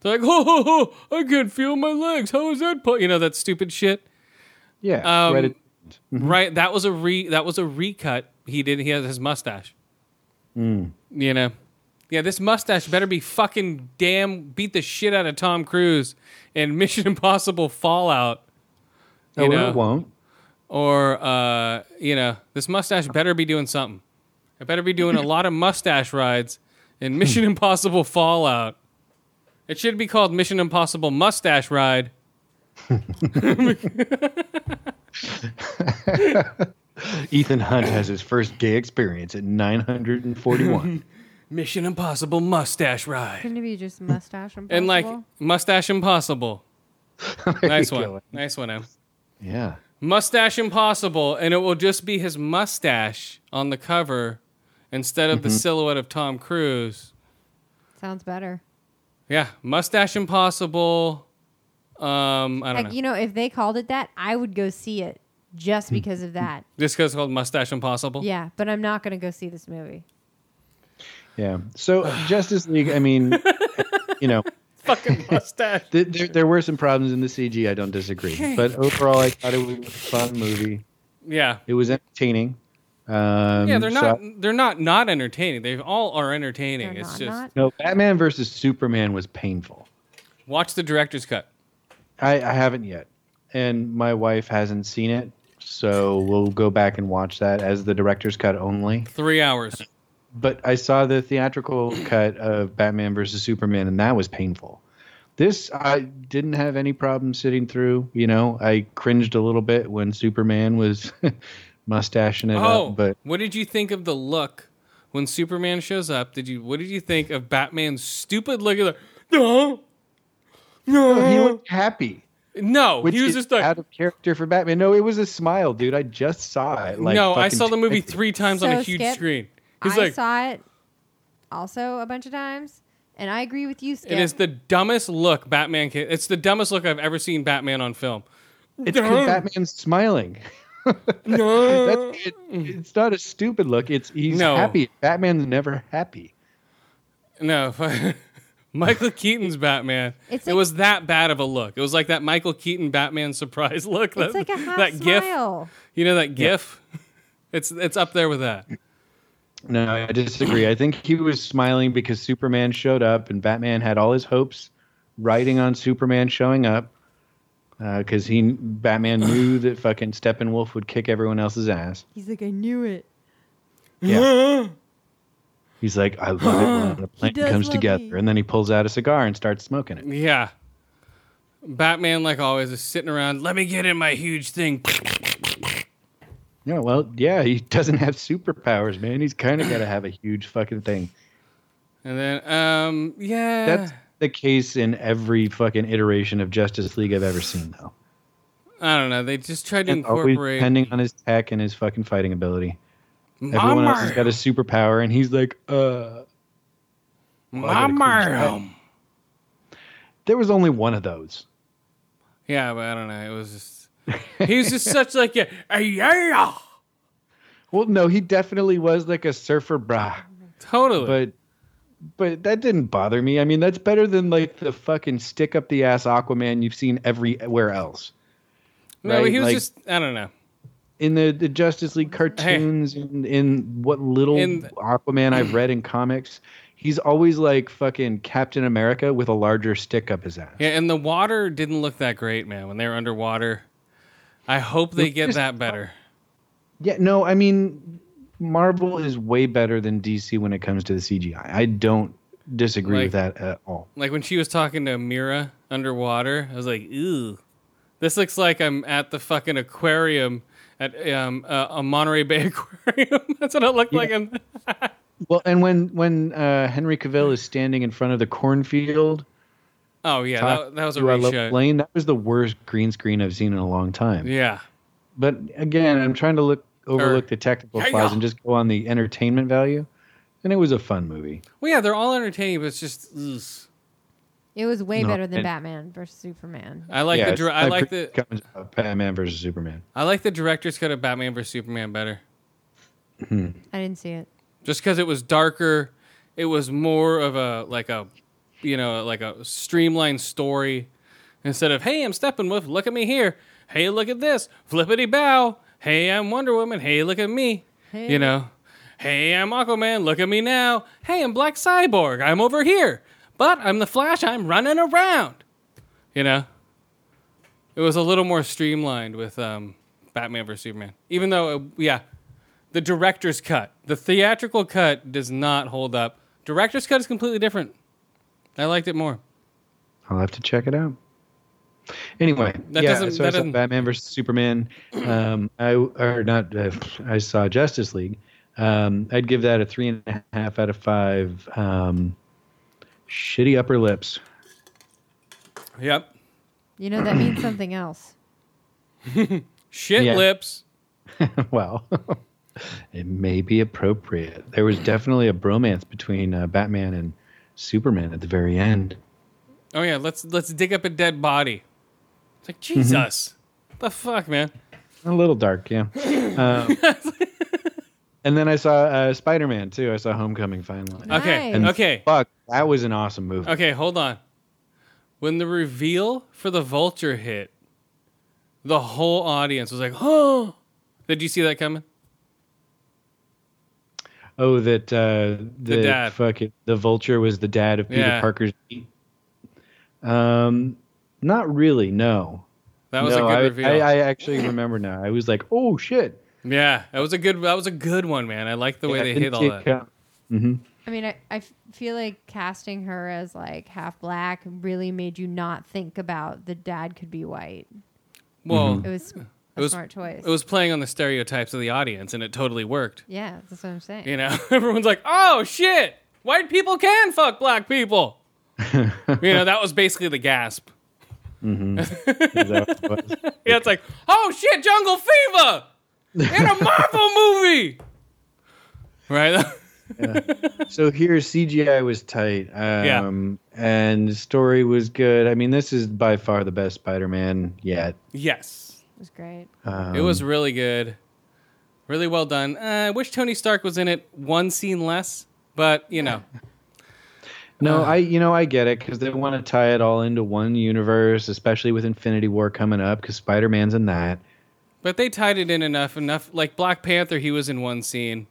They're like, [laughs] oh, oh, oh I can't feel my legs. How is that? Po-? You know that stupid shit. yeah, Um, right. at- Right. That was a re. That was a recut. He did. He has his mustache. Mm. You know. Yeah, this mustache better be fucking damn beat the shit out of Tom Cruise in Mission [laughs] Impossible Fallout. You no, know. it won't. Or uh, you know, this mustache better be doing something. It better be doing a lot of mustache rides in [laughs] Mission Impossible Fallout. It should be called Mission Impossible Mustache Ride. [laughs] Ethan Hunt has his first gay experience at 941. [laughs] Mission Impossible Mustache Ride. Couldn't it be just mustache impossible? And like Mustache Impossible. Nice one. Nice one, Em. Yeah. Mustache Impossible, and it will just be his mustache on the cover instead of the silhouette of Tom Cruise. sounds better. Yeah, Mustache Impossible. Um, I don't Heck, know. you know, if they called it that, I would go see it just because of that. [laughs] Just because it's called Mustache Impossible. Yeah, but I'm not going to go see this movie. Yeah. So [sighs] Justice League, I mean, [laughs] you know, Fucking [laughs] mustache. th- there, there were some problems in the CG. I don't disagree. But overall, I thought it was a fun movie. yeah. It was entertaining. Um, Yeah, they're so- not. They're not not entertaining. They all are entertaining. They're it's not, just not. no, Batman versus Superman was painful. watch the director's cut. I, I haven't yet, and my wife hasn't seen it, so we'll go back and watch that as the director's cut only. Three hours. But I saw the theatrical cut of Batman versus Superman, and that was painful. This I didn't have any problem sitting through. You know, I cringed a little bit when Superman was [laughs] mustaching it Oh, up, but what did you think of the look when Superman shows up? Did you? What did you think of Batman's stupid look? At the, no, no, he looked happy. no. Which he was just like, out of character for Batman. No, it was a smile, dude. I just saw it. Like no. I saw the movie three times on a huge Skip, screen. He's I like, saw it also a bunch of times, and I agree with you, Skip. it is the dumbest look Batman can. It's the dumbest look I've ever seen Batman on film. It's because Batman's smiling. [laughs] No. That's, it, it's not a stupid look. It's he's No. happy. Batman's never happy. No, [laughs] Michael Keaton's Batman. It's it like- was that bad of a look. It was like that Michael Keaton Batman surprise [laughs] look. it's that, like a half that gif. smile. You know that gif? It's it's up there with that. No, I disagree. I think he was smiling because Superman showed up, and Batman had all his hopes riding on Superman showing up. Uh, because he, Batman knew [clears throat] that fucking Steppenwolf would kick everyone else's ass. He's like, I knew it. Yeah. [gasps] He's like, I love it when [gasps] a plan comes together, me. and then he pulls out a cigar and starts smoking it. Yeah. Batman, like always, is sitting around. Let me get in my huge thing. Yeah, well, yeah, he [laughs] doesn't have superpowers, man. He's kind of got to have a huge fucking thing. And then, um, yeah. That's the case in every fucking iteration of Justice League I've ever seen, though. I don't know. They just tried to And always incorporate. depending on his tech and his fucking fighting ability. Everyone else has got a superpower, and he's like, uh. My I gotta Mario. There was only one of those. Yeah, but I don't know. It was just. He was just such like a, a yeah. Well, no, he definitely was like a surfer bra, Totally. but but that didn't bother me. I mean, that's better than like the fucking stick up the ass Aquaman you've seen everywhere else. no, right, he was like- just. I don't know. in the, the Justice League cartoons, in, in what little In- Aquaman I've [clears throat] read in comics, he's always like fucking Captain America with a larger stick up his ass. Yeah, and the water didn't look that great, man. When they were underwater, I hope they get that better. Yeah, no, I mean, Marvel is way better than DC when it comes to the CGI. I don't disagree with that at all. Like when she was talking to Mera underwater, I was like, "Ew, this looks like I'm at the fucking aquarium at um, uh, a Monterey Bay [laughs] Aquarium." [laughs] That's what it looked like. In- Well, and when when uh, Henry Cavill is standing in front of the cornfield, oh yeah, that, that was a to Lois reshoot. Lane, that was the worst green screen I've seen in a long time. Yeah, But again, I'm trying to look overlook Or- the technical Yeah, flaws yeah. and just go on the entertainment value. And it was a fun movie. well, yeah, they're all entertaining, but it's just. ugh. It was way No, better than and- Batman versus Superman. I like yeah, the it's dir- I like the pre- Batman versus Superman. I like the director's cut of Batman vs Superman better. Hmm. I didn't see it. just because it was darker it was more of a like a you know like a streamlined story instead of hey i'm steppenwolf look at me here. Hey look at this. Flippity bow. Hey i'm wonder woman. Hey look at me. Hey. you know? Hey i'm aquaman. Look at me now. Hey i'm black cyborg. I'm over here. But i'm the flash. I'm running around. You know? It was a little more streamlined with um, batman vs superman. Even though uh, yeah the director's cut. The theatrical cut does not hold up. Director's cut is completely different. I liked it more. I'll have to check it out. Anyway, That yeah, doesn't- so that I saw doesn't- Batman versus Superman. Um, I or not. Uh, I saw Justice League. Um, I'd give that a three and a half out of five. Um, shitty upper lips. Yep. You know that means something else. [laughs] Shit lips. [laughs] well, [laughs] it may be appropriate. There was definitely a bromance between uh, Batman and Superman at the very end. Oh yeah, let's let's dig up a dead body. It's like Jesus. The fuck, man. A little dark, yeah. [laughs] Um, and then I saw uh, Spider Man too. I saw Homecoming finally. Okay. And Okay. fuck, that was an awesome movie. Okay, hold on. When the reveal for the vulture hit, the whole audience was like, [gasps] "Oh!" Did you see that coming? Oh, that uh, the, dad. fuck it, the vulture was the dad of Peter Yeah. Parker's. Um, not really. No. That was no, a good I, reveal. I, I actually remember now. I was like, oh shit. yeah, that was a good. That was a good one, man. I like the way I they hit all see that. it come. Mhm. I mean, I, I f- feel like casting her as like half black really made you not think about the dad could be white. Well, It was a was- smart choice. it was playing on the stereotypes of the audience, and it totally worked. yeah, that's what I'm saying. You know, [laughs] everyone's like, "Oh shit, white people can fuck black people." [laughs] you know, that was basically the gasp. [laughs] Is that what it? Yeah, it's like, "Oh shit, jungle fever in a Marvel movie." Right? so here CGI was tight. Um, and the story was good. I mean, this is by far the best Spider-Man yet. yes, It was great. Um, it was really good, really well done. Uh, I wish Tony Stark was in it one scene less, but you know, [laughs] No, Uh. I you know I get it because they want to tie it all into one universe, especially with Infinity War coming up because Spider Man's in that. but they tied it in enough. Enough, like Black Panther, he was in one scene.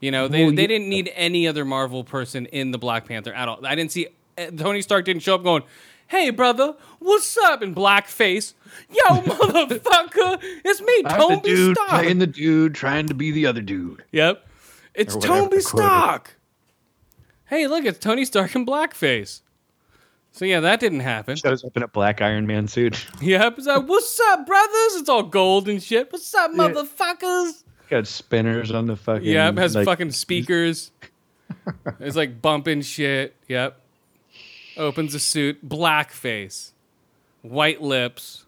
You know, they, Well, they yeah. didn't need any other Marvel person in the Black Panther at all. I didn't see uh, Tony Stark didn't show up going, "Hey, brother, what's up?" in blackface. Yo, [laughs] motherfucker, it's me, I'm the Toby dude Stark. playing the dude trying to be the other dude. Yep, it's Or whatever Toby the quote is. Stark. Hey, look, it's Tony Stark in blackface. So yeah, that didn't happen. Shows up in a black Iron Man suit. [laughs] Yep, it's like, what's up, brothers? It's all gold and shit. What's up, Yeah. motherfuckers? Got spinners on the fucking. Yeah, it has like- fucking speakers. [laughs] it's like bumping shit. Yep. Opens a suit, black face, white lips.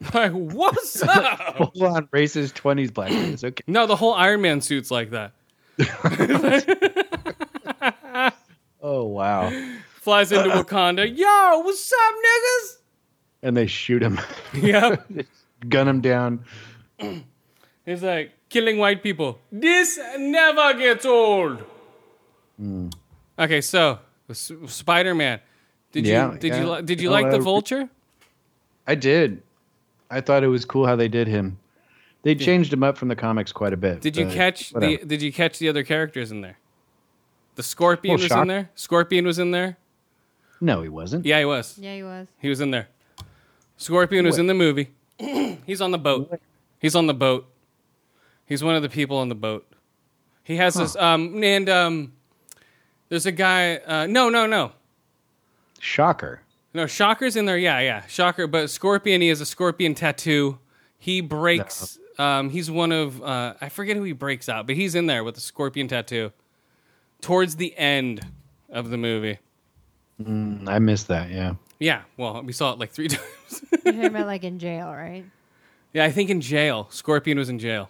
[laughs] Like, what's [laughs] up? Hold on, racist twenties black guys. Okay. No, the whole Iron Man suit's like that. [laughs] Oh wow. Flies into Wakanda. Yo, what's up, niggas? And they shoot him, Yep. gun him down. [clears throat] He's like killing white people. This never gets old. Hmm. Okay, so Spider Man. Did Yeah, you did yeah. you li- did you Oh, like the Vulture? I did. I thought it was cool how they did him. They changed him up from the comics quite a bit. Did you but catch the. Did you catch the other characters in there? The Scorpion Oh, was in there. Scorpion was in there. No, he wasn't. Yeah, he was. Yeah, he was. He was in there. Scorpion was in the movie. [clears throat] He's on the boat. He's on the boat. He's one of the people on the boat. He has this um and um there's a guy uh no no no. Shocker. No, Shocker's in there. Yeah, yeah. Shocker, but Scorpion he has a scorpion tattoo. He breaks um he's one of uh I forget who he breaks out, but he's in there with a scorpion tattoo towards the end of the movie. I missed that. Yeah. Yeah, well, we saw it like 3 [laughs] times. You're talking about like in jail, right? yeah, I think in jail. Scorpion was in jail.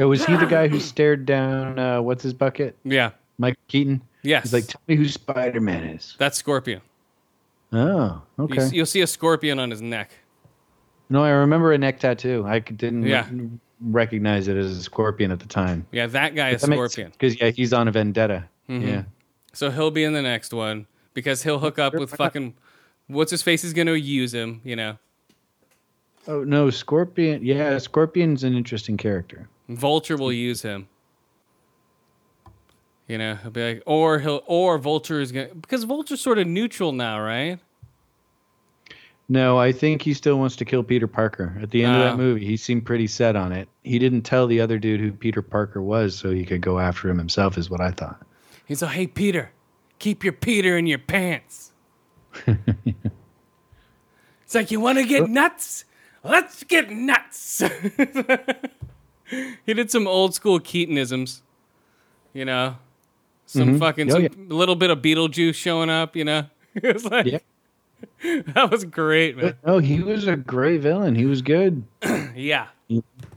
Oh, was he the guy who stared down? Uh, what's his bucket? Yeah. Mike Keaton. Yes. He's like, tell me who Spider Man is. That's Scorpion. Oh, You okay. s- You'll see a scorpion on his neck. no, I remember a neck tattoo. I didn't Yeah. re- recognize it as a scorpion at the time. Yeah, that guy is Scorpion. Because yeah, he's on a vendetta. Mm-hmm. Yeah. So he'll be in the next one because he'll hook up with fucking what's his face is going to use him, you know. Oh no, Scorpion. Yeah, Scorpion's an interesting character. Vulture will use him. You know, he'll be like, or he'll, or Vulture is gonna because Vulture's sort of neutral now, right? No, I think he still wants to kill Peter Parker. At the end of Ah. that movie, he seemed pretty set on it. He didn't tell the other dude who Peter Parker was, so he could go after him himself. Is what I thought. He's like, hey Peter, keep your Peter in your pants. [laughs] it's like you want to get nuts. Let's get nuts. [laughs] he did some old school Keatonisms, you know, some mm-hmm. fucking Oh, some yeah. little bit of Beetlejuice showing up, you know. [laughs] it was like Yeah. [laughs] that was great, man. No, he was a great villain. He was good. [clears throat] Yeah,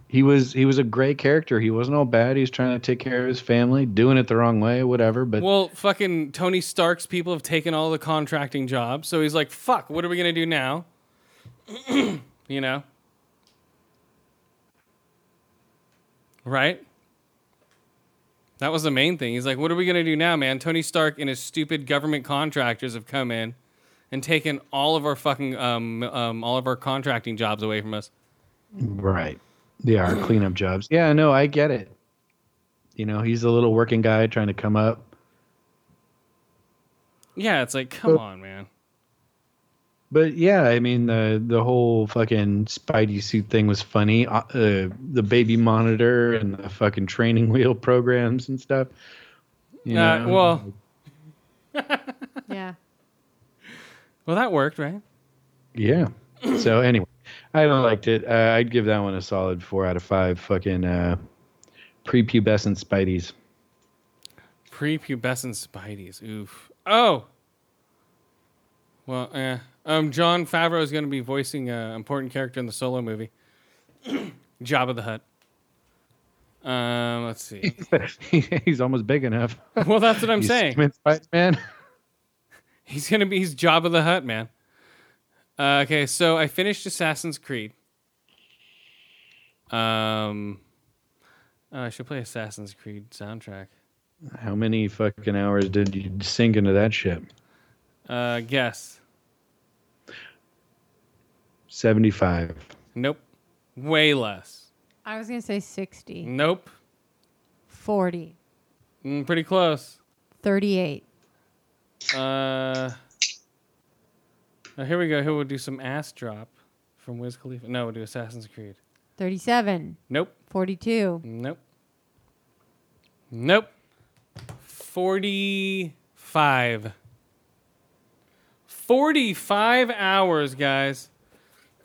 He was he was a great character. He wasn't all bad. He was trying to take care of his family, doing it the wrong way, whatever. But Well, fucking Tony Stark's people have taken all the contracting jobs, so he's like, "Fuck, what are we gonna do now?" [clears throat] you know, right? That was the main thing. He's like, "What are we gonna do now, man?" Tony Stark and his stupid government contractors have come in and taken all of our fucking um, um all of our contracting jobs away from us. right, they are cleanup jobs. Yeah, no, I get it. You know, he's a little working guy trying to come up. Yeah, it's like, come But- on, man. But yeah, I mean the the whole fucking Spidey suit thing was funny. Uh, uh, the baby monitor and the fucking training [laughs] wheel programs and stuff. You Uh, know? well, [laughs] Yeah. well, that worked, right? yeah. So [clears throat] anyway, I liked it. Uh, I'd give that one a solid four out of five. Fucking uh, prepubescent Spideys. Prepubescent Spideys. Oof. Oh. Well, eh. Um, Jon Favreau is going to be voicing an important character in the Solo movie. [clears throat] Jabba the Hutt. Um, let's see. [laughs] he's almost big enough. well, that's what I'm You saying. Spider-Man. [laughs] He's gonna be he's Jabba the Hutt, man. Uh, okay, so I finished Assassin's Creed. Um, oh, I should play Assassin's Creed soundtrack. How many fucking hours did you sink into that ship? Uh, guess. Seventy-five. Nope. Way less. I was gonna say 60, Nope. 40, Mm, pretty close. 38. Uh, oh, here we go. Here we'll do some ass drop from Wiz Khalifa. No, we'll do Assassin's Creed. 37, Nope. 42. Nope. Nope. 45. 45 hours, guys.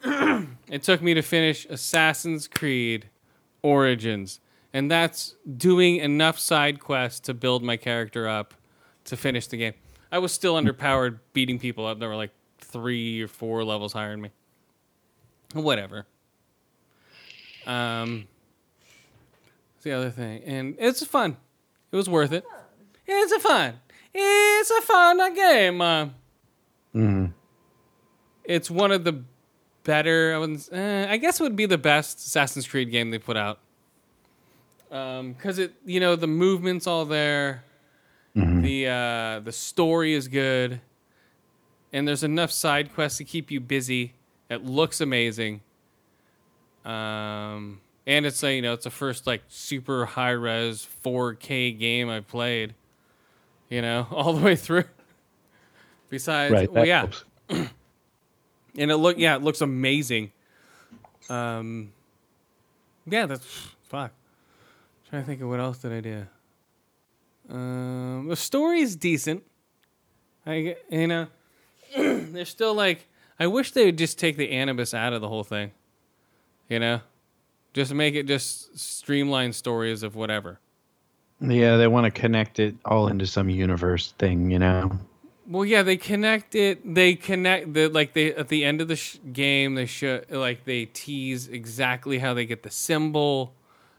[clears throat] it took me to finish Assassin's Creed Origins. And that's doing enough side quests to build my character up to finish the game. I was still underpowered, beating people up that were like three or four levels higher than me. Whatever. Um, what's the other thing, and it's fun. It was worth it. It's a fun. It's a fun game. Uh, Mhm. it's one of the better. I wouldn't. Uh, I guess it would be the best Assassin's Creed game they put out. Um, because it, you know, the movement's all there. The uh, the story is good, and there's enough side quests to keep you busy. It looks amazing. Um, and it's a you know it's the first like super high res 4K game I've played. You know, [laughs] all the way through. Besides, Right. well, yeah. [clears throat] and it look yeah, it looks amazing. Um, yeah, that's fuck. trying to think of what else did I do. Um, the story is decent. I you know, [clears throat] they're still like I wish they would just take the Animus out of the whole thing. You know, just make it just streamline stories of whatever. Yeah, they want to connect it all into some universe thing, you know. Well, yeah, they connect it. They connect the like they at the end of the sh- game. They show like they tease exactly how they get the symbol.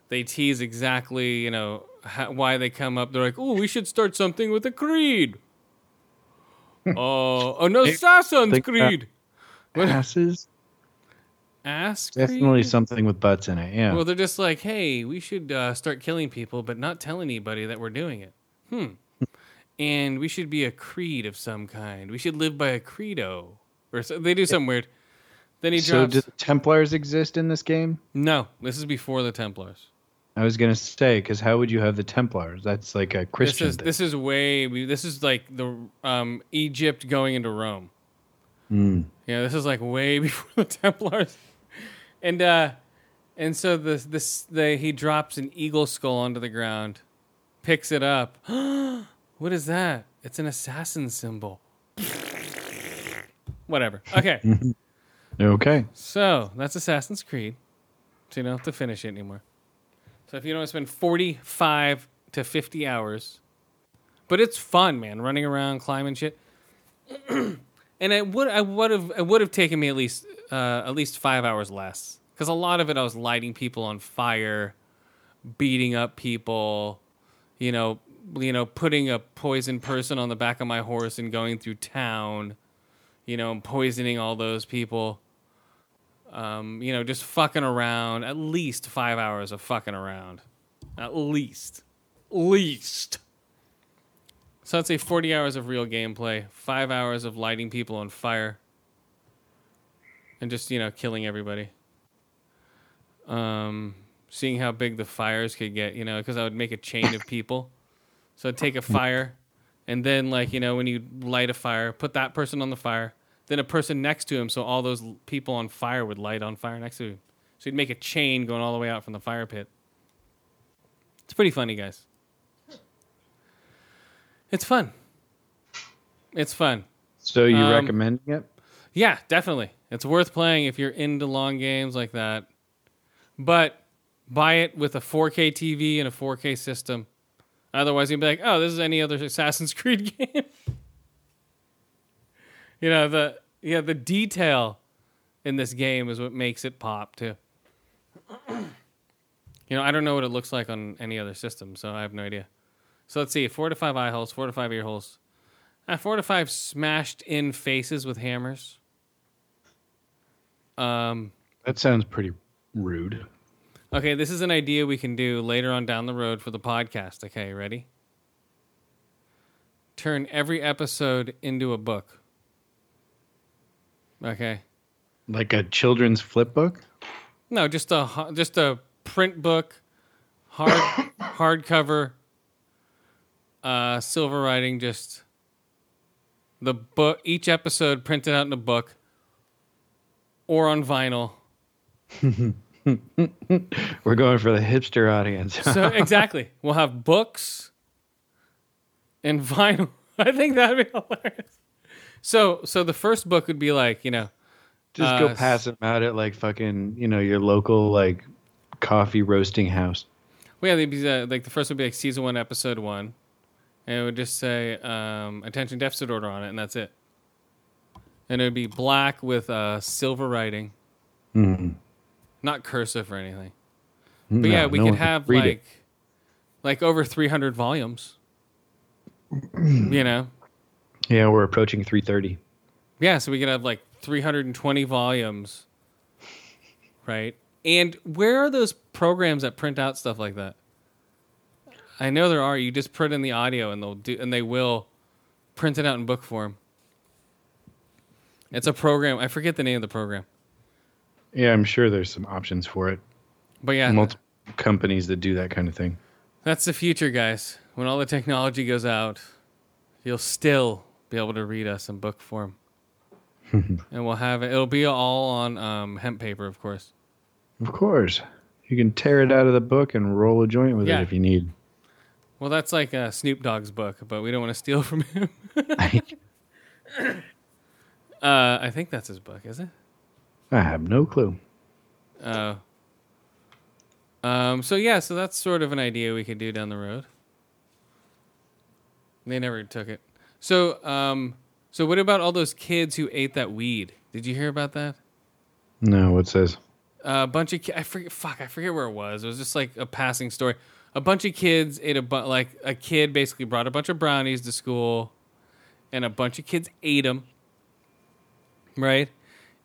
They tease exactly you know how, why they come up. They're like, oh, we should start something with a creed. [laughs] Oh, an Assassin's think Creed. [laughs] What? Asses, Ass definitely something with butts in it. Yeah. Well, they're just like, hey, we should uh, start killing people, but not tell anybody that we're doing it. Hmm. And we should be a creed of some kind. We should live by a credo, or so, they do something weird. Then he so, drops. do the Templars exist in this game? no, this is before the Templars. I was gonna say, because how would you have the Templars? That's like a This Christian is thing. this is way. This is like the um, Egypt going into Rome. Mm. Yeah, this is like way [laughs] before the Templars. And uh and so this this the he drops an eagle skull onto the ground, picks it up. [gasps] what is that? It's an assassin symbol. Whatever. Okay. [laughs] Okay. so that's Assassin's Creed. So you don't have to finish it anymore. So if you don't spend forty five to fifty hours. But it's fun, man, running around, climbing shit. [clears throat] and it would I would have it would have taken me at least uh, at least five hours less because a lot of it I was lighting people on fire, beating up people, you know, you know, putting a poisoned person on the back of my horse and going through town, you know, and poisoning all those people. Um, you know, just fucking around. At least five hours of fucking around. At least, least. So I'd say 40 hours of real gameplay, five hours of lighting people on fire, and just you know killing everybody. Um, seeing how big the fires could get, you know, because I would make a chain of people. So take a fire, and then like you know when you light a fire, put that person on the fire, then a person next to him, so all those l- people on fire would light on fire next to him. So you'd make a chain going all the way out from the fire pit. It's pretty funny, guys. It's fun. It's fun. So you Um, recommending it? Yeah, definitely. It's worth playing if you're into long games like that. But buy it with a 4K TV and a 4K system. Otherwise, you'd be like, oh, this is any other Assassin's Creed [laughs] game. you know, the yeah, the detail in this game is what makes it pop too. you know, I don't know what it looks like on any other system, so I have no idea. So let's see, four to five eye holes, four to five ear holes. Uh, four to five smashed in faces with hammers. Um, That sounds pretty rude. Okay, this is an idea we can do later on down the road for the podcast. Okay, ready? Turn every episode into a book. Okay. Like a children's flip book? No, just a just a print book, hard [coughs] hardcover, uh, silver writing. Just the book. Each episode printed out in a book, or on vinyl. [laughs] [laughs] We're going for the hipster audience. So [laughs] exactly, we'll have books and vinyl. [laughs] I think that'd be hilarious. So, so the first book would be like you know, Just Uh, go pass them out at like fucking, you know, your local like coffee roasting house. well, yeah, they'd be uh, like the first would be like season one, episode one, and it would just say um, attention deficit order on it, and that's it. And it would be black with uh, silver writing, Mhm. Not cursive or anything. But No, yeah, we no could have like it. like over 300 volumes. [clears throat] you know, Yeah, we're approaching 330. yeah. So we could have like 320 volumes, right? And where are those programs that print out stuff like that? I know there are. You just print in the audio, and they'll do, and they will print it out in book form. It's a program. I forget the name of the program, Yeah, I'm sure there's some options for it. but yeah, Multiple companies that do that kind of thing. that's the future, guys. When all the technology goes out, you'll still be able to read us in book form, [laughs] and we'll have it. It'll be all on um, hemp paper, of course. Of course. You can tear it out of the book and roll a joint with Yeah. it if you need. Well, that's like uh, Snoop Dogg's book, but we don't want to steal from him. [laughs] [laughs] uh, I think that's his book, is it? I have no clue. Uh, um, so yeah, so that's sort of an idea we could do down the road. They never took it. So, um, so what about all those kids who ate that weed? Did you hear about that? No, what says? a bunch of ki- I forget fuck I forget where it was. It was just like a passing story. A bunch of kids ate a bu- like a kid basically brought a bunch of brownies to school, and a bunch of kids ate them. Right,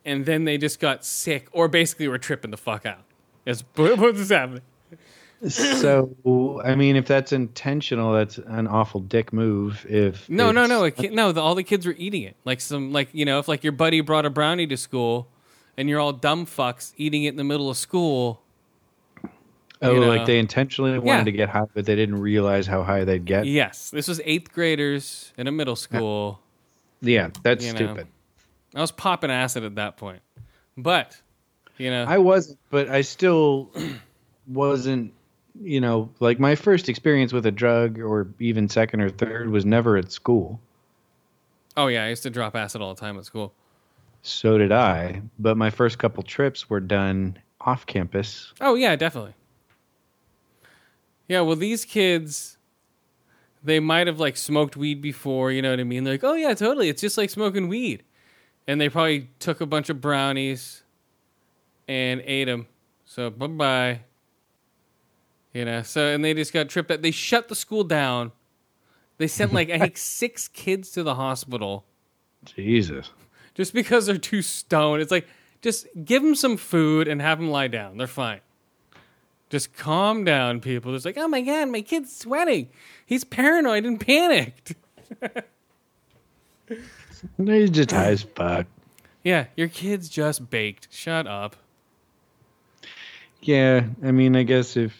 and then they just got sick, or basically were tripping the fuck out. It's [laughs] what's happening? So, I mean, if that's intentional, that's an awful dick move. If No, no, no, kid, no. The, all the kids were eating it. Like some, like you know, if like your buddy brought a brownie to school, and you're all dumb fucks eating it in the middle of school. Oh, you know. like they intentionally wanted Yeah. to get high, but they didn't realize how high they'd get. Yes, this was eighth graders in a middle school. Yeah, that's You know. stupid. I was popping acid at that point, but you know, I wasn't, but I still [clears throat] wasn't. You know, like my first experience with a drug, or even second or third, was never at school. oh yeah, I used to drop acid all the time at school. So did I. But my first couple trips were done off campus. Oh yeah, definitely. Yeah, well, these kids, they might have like smoked weed before. You know what I mean? They're like, oh yeah, totally. It's just like smoking weed, and they probably took a bunch of brownies and ate them. So bye bye. You know, so and they just got tripped. Out. They shut the school down. They sent like I think [laughs] six kids to the hospital. Jesus. just because they're too stoned. It's like just give them some food and have them lie down. They're fine. Just calm down, people. It's like, oh my god, my kid's sweating. He's paranoid and panicked. [laughs] He's just high as fuck. Yeah, your kid's just baked. Shut up. Yeah, I mean, I guess if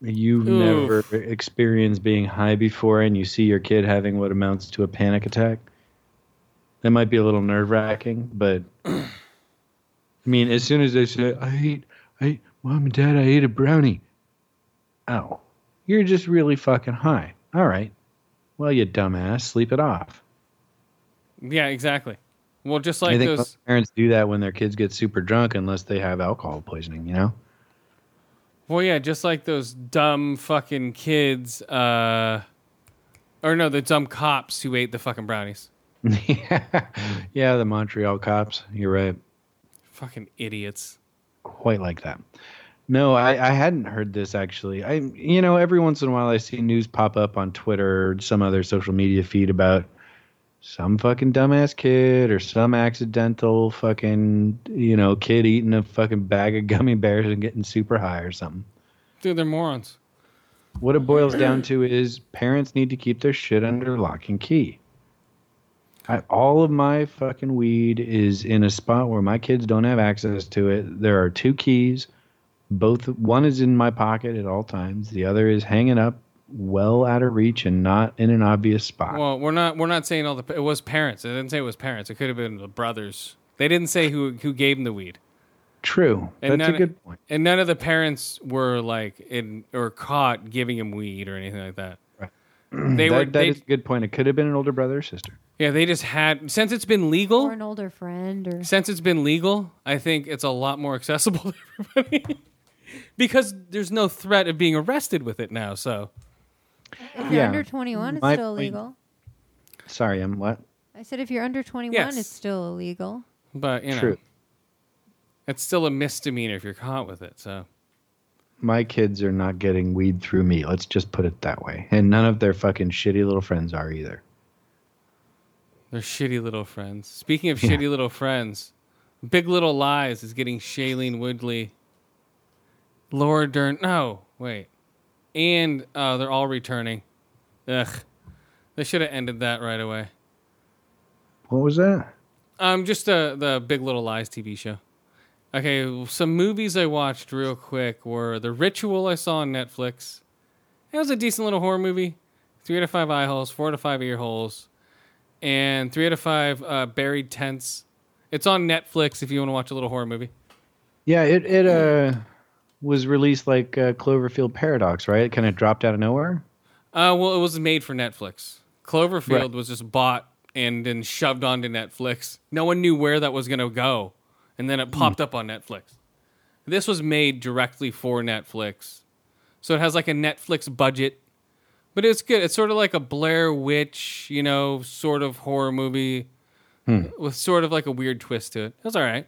you've Oof. never experienced being high before and you see your kid having what amounts to a panic attack, that might be a little nerve wracking. But I mean, as soon as they say, "I ate, I ate, mom and dad, I ate a brownie," oh, you're just really fucking high. All right, well, you dumbass, sleep it off. Yeah, exactly. Well, just I like think those. parents do that when their kids get super drunk, unless they have alcohol poisoning. You know. Well, yeah, just like those dumb fucking kids. Uh, or no, the dumb cops who ate the fucking brownies. yeah, [laughs] yeah, the Montreal cops. You're right. Fucking idiots. Quite like that. No, I, I hadn't heard this actually. I, you know, every once in a while I see news pop up on Twitter or some other social media feed about some fucking dumbass kid or some accidental fucking, you know, kid eating a fucking bag of gummy bears and getting super high or something. Dude, they're morons. What it boils down to is parents need to keep their shit under lock and key. I, all of my fucking weed is in a spot where my kids don't have access to it. There are two keys. Both one is in my pocket at all times. The other is hanging up well out of reach and not in an obvious spot. Well, we're not we're not saying all the it was parents. It didn't say it was parents. It could have been the brothers. They didn't say who who gave him the weed. True. And That's a none- good point. And none of the parents were like in or caught giving him weed or anything like that. [clears throat] They that, were that they, is a good point. It could have been an older brother or sister. yeah, they just had since it's been legal or an older friend, or since it's been legal, I think it's a lot more accessible [laughs] to everybody. [laughs] because there's no threat of being arrested with it now, so If you're Yeah. under 21, it's My still point- illegal. Sorry, I'm what? I said if you're under 21, Yes. it's still illegal. But you know, True. it's still a misdemeanor if you're caught with it. So My kids are not getting weed through me. Let's just put it that way. And none of their fucking shitty little friends are either. they're shitty little friends. Speaking of Yeah. shitty little friends, Big Little Lies is getting Shailene Woodley, Laura Dern. No, wait, and uh, they're all returning. Ugh, they should have ended that right away. What was that? Um, just uh, the Big Little Lies TV show. Okay, some movies I watched real quick were The Ritual I saw on Netflix. It was a decent little horror movie. Three out of five eye holes, four out of five ear holes, and three out of five uh, buried tents. It's on Netflix if you want to watch a little horror movie. Yeah, it it uh was released like uh, Cloverfield Paradox, right? It kind of dropped out of nowhere. Uh, well, it was made for Netflix. Cloverfield Right. was just bought and then shoved onto Netflix. No one knew where that was going to go, and then it popped up on Netflix. This was made directly for Netflix, so it has like a Netflix budget, but it's good. It's sort of like a Blair Witch, you know, sort of horror movie with sort of like a weird twist to it. It was all right.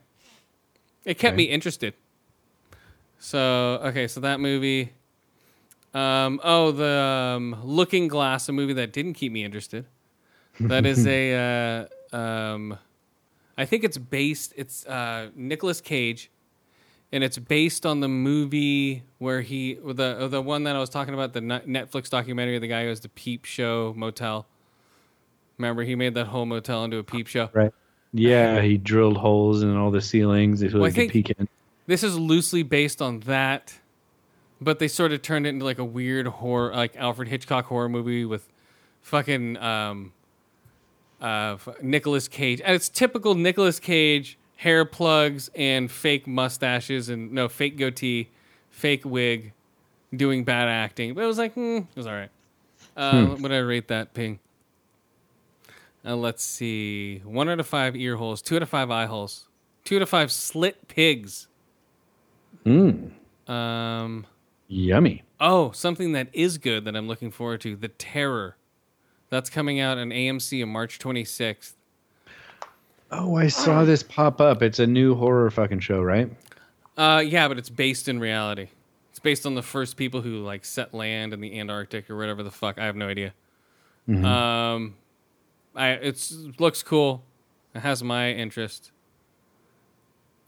It kept Okay. me interested. So okay, so that movie. Um, oh, the um, Looking Glass, a movie that didn't keep me interested. That is a, [laughs] uh, um, I think it's based. It's uh, Nicolas Cage, and it's based on the movie where he the the one that I was talking about, the Netflix documentary, the guy who has the Peep Show motel. Remember, he made that whole motel into a peep show. Right. Yeah, he drilled holes in all the ceilings so Well, he could think- peek in. This is loosely based on that, but they sort of turned it into like a weird horror, like Alfred Hitchcock horror movie with fucking um, uh, Nicolas Cage. And it's typical Nicolas Cage hair plugs and fake mustaches and no fake goatee, fake wig, doing bad acting. But it was like, hmm, it was all right. Uh, What did I rate that ping? Uh, let's see. One out of five ear holes, two out of five eye holes, two out of five slit pigs. Mm, Um, yummy. oh, something that is good that I'm looking forward to: The Terror. That's coming out on AMC on March 26th. Oh, I saw this pop up. It's a new horror fucking show, right? Uh, yeah, but it's based in reality. It's based on the first people who like set land in the Antarctic or whatever the fuck. I have no idea. Um, I it's looks cool. It has my interest.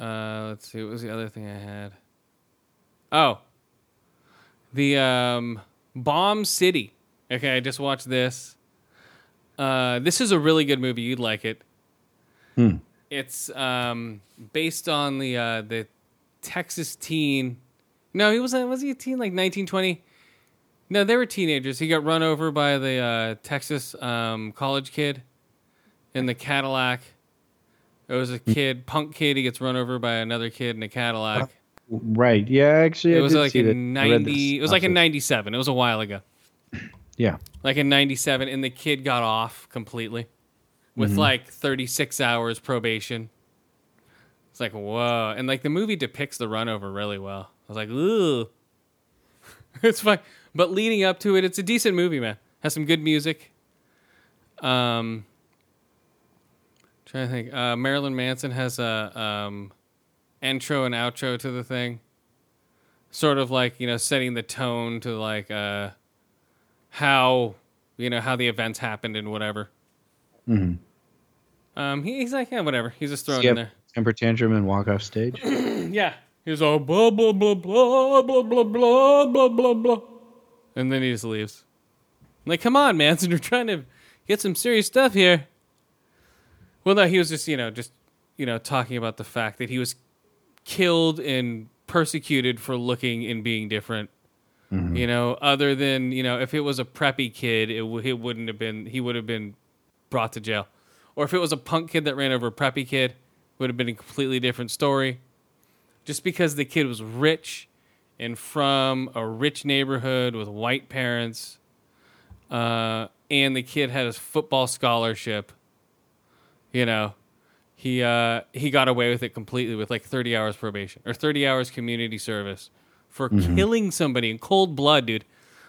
Uh, let's see. What was the other thing I had? Oh, the um, Bomb City. Okay, I just watched this. Uh, this is a really good movie. You'd like it. It's um, based on the uh, the Texas teen. No, he was a, was he a teen like 1920? No, they were teenagers. He got run over by the uh, Texas um, college kid in the Cadillac. It was a kid, punk kid. He gets run over by another kid in a Cadillac. Right. Yeah, actually, It I was like in ninety. It was like in ninety seven. It was a while ago. Yeah. Like in ninety seven, and the kid got off completely with Mm-hmm. like thirty six hours probation. It's like whoa, and like the movie depicts the run over really well. I was like, ooh, [laughs] it's fine. But leading up to it, it's a decent movie, man. Has some good music. Um, trying to think. Uh, Marilyn Manson has a um, intro and outro to the thing. Sort of like you know, setting the tone to like uh, how you know how the events happened and whatever. Um, he, he's like, yeah, whatever. He's just thrown in there. Temper tantrum and walk off stage. [clears throat] Yeah. He's all blah blah blah blah blah blah blah blah blah blah. And then he just leaves. I'm like, come on, Manson, [laughs] you're trying to get some serious stuff here. Well, no, he was just, you know, just, you know, talking about the fact that he was killed and persecuted for looking and being different. You know, other than, you know, if it was a preppy kid, it, w- it wouldn't have been, he would have been brought to jail. Or if it was a punk kid that ran over a preppy kid, would have been a completely different story just because the kid was rich and from a rich neighborhood with white parents, uh, and the kid had a football scholarship, you know, he uh, he got away with it completely with like 30 hours probation or 30 hours community service for killing somebody in cold blood, dude.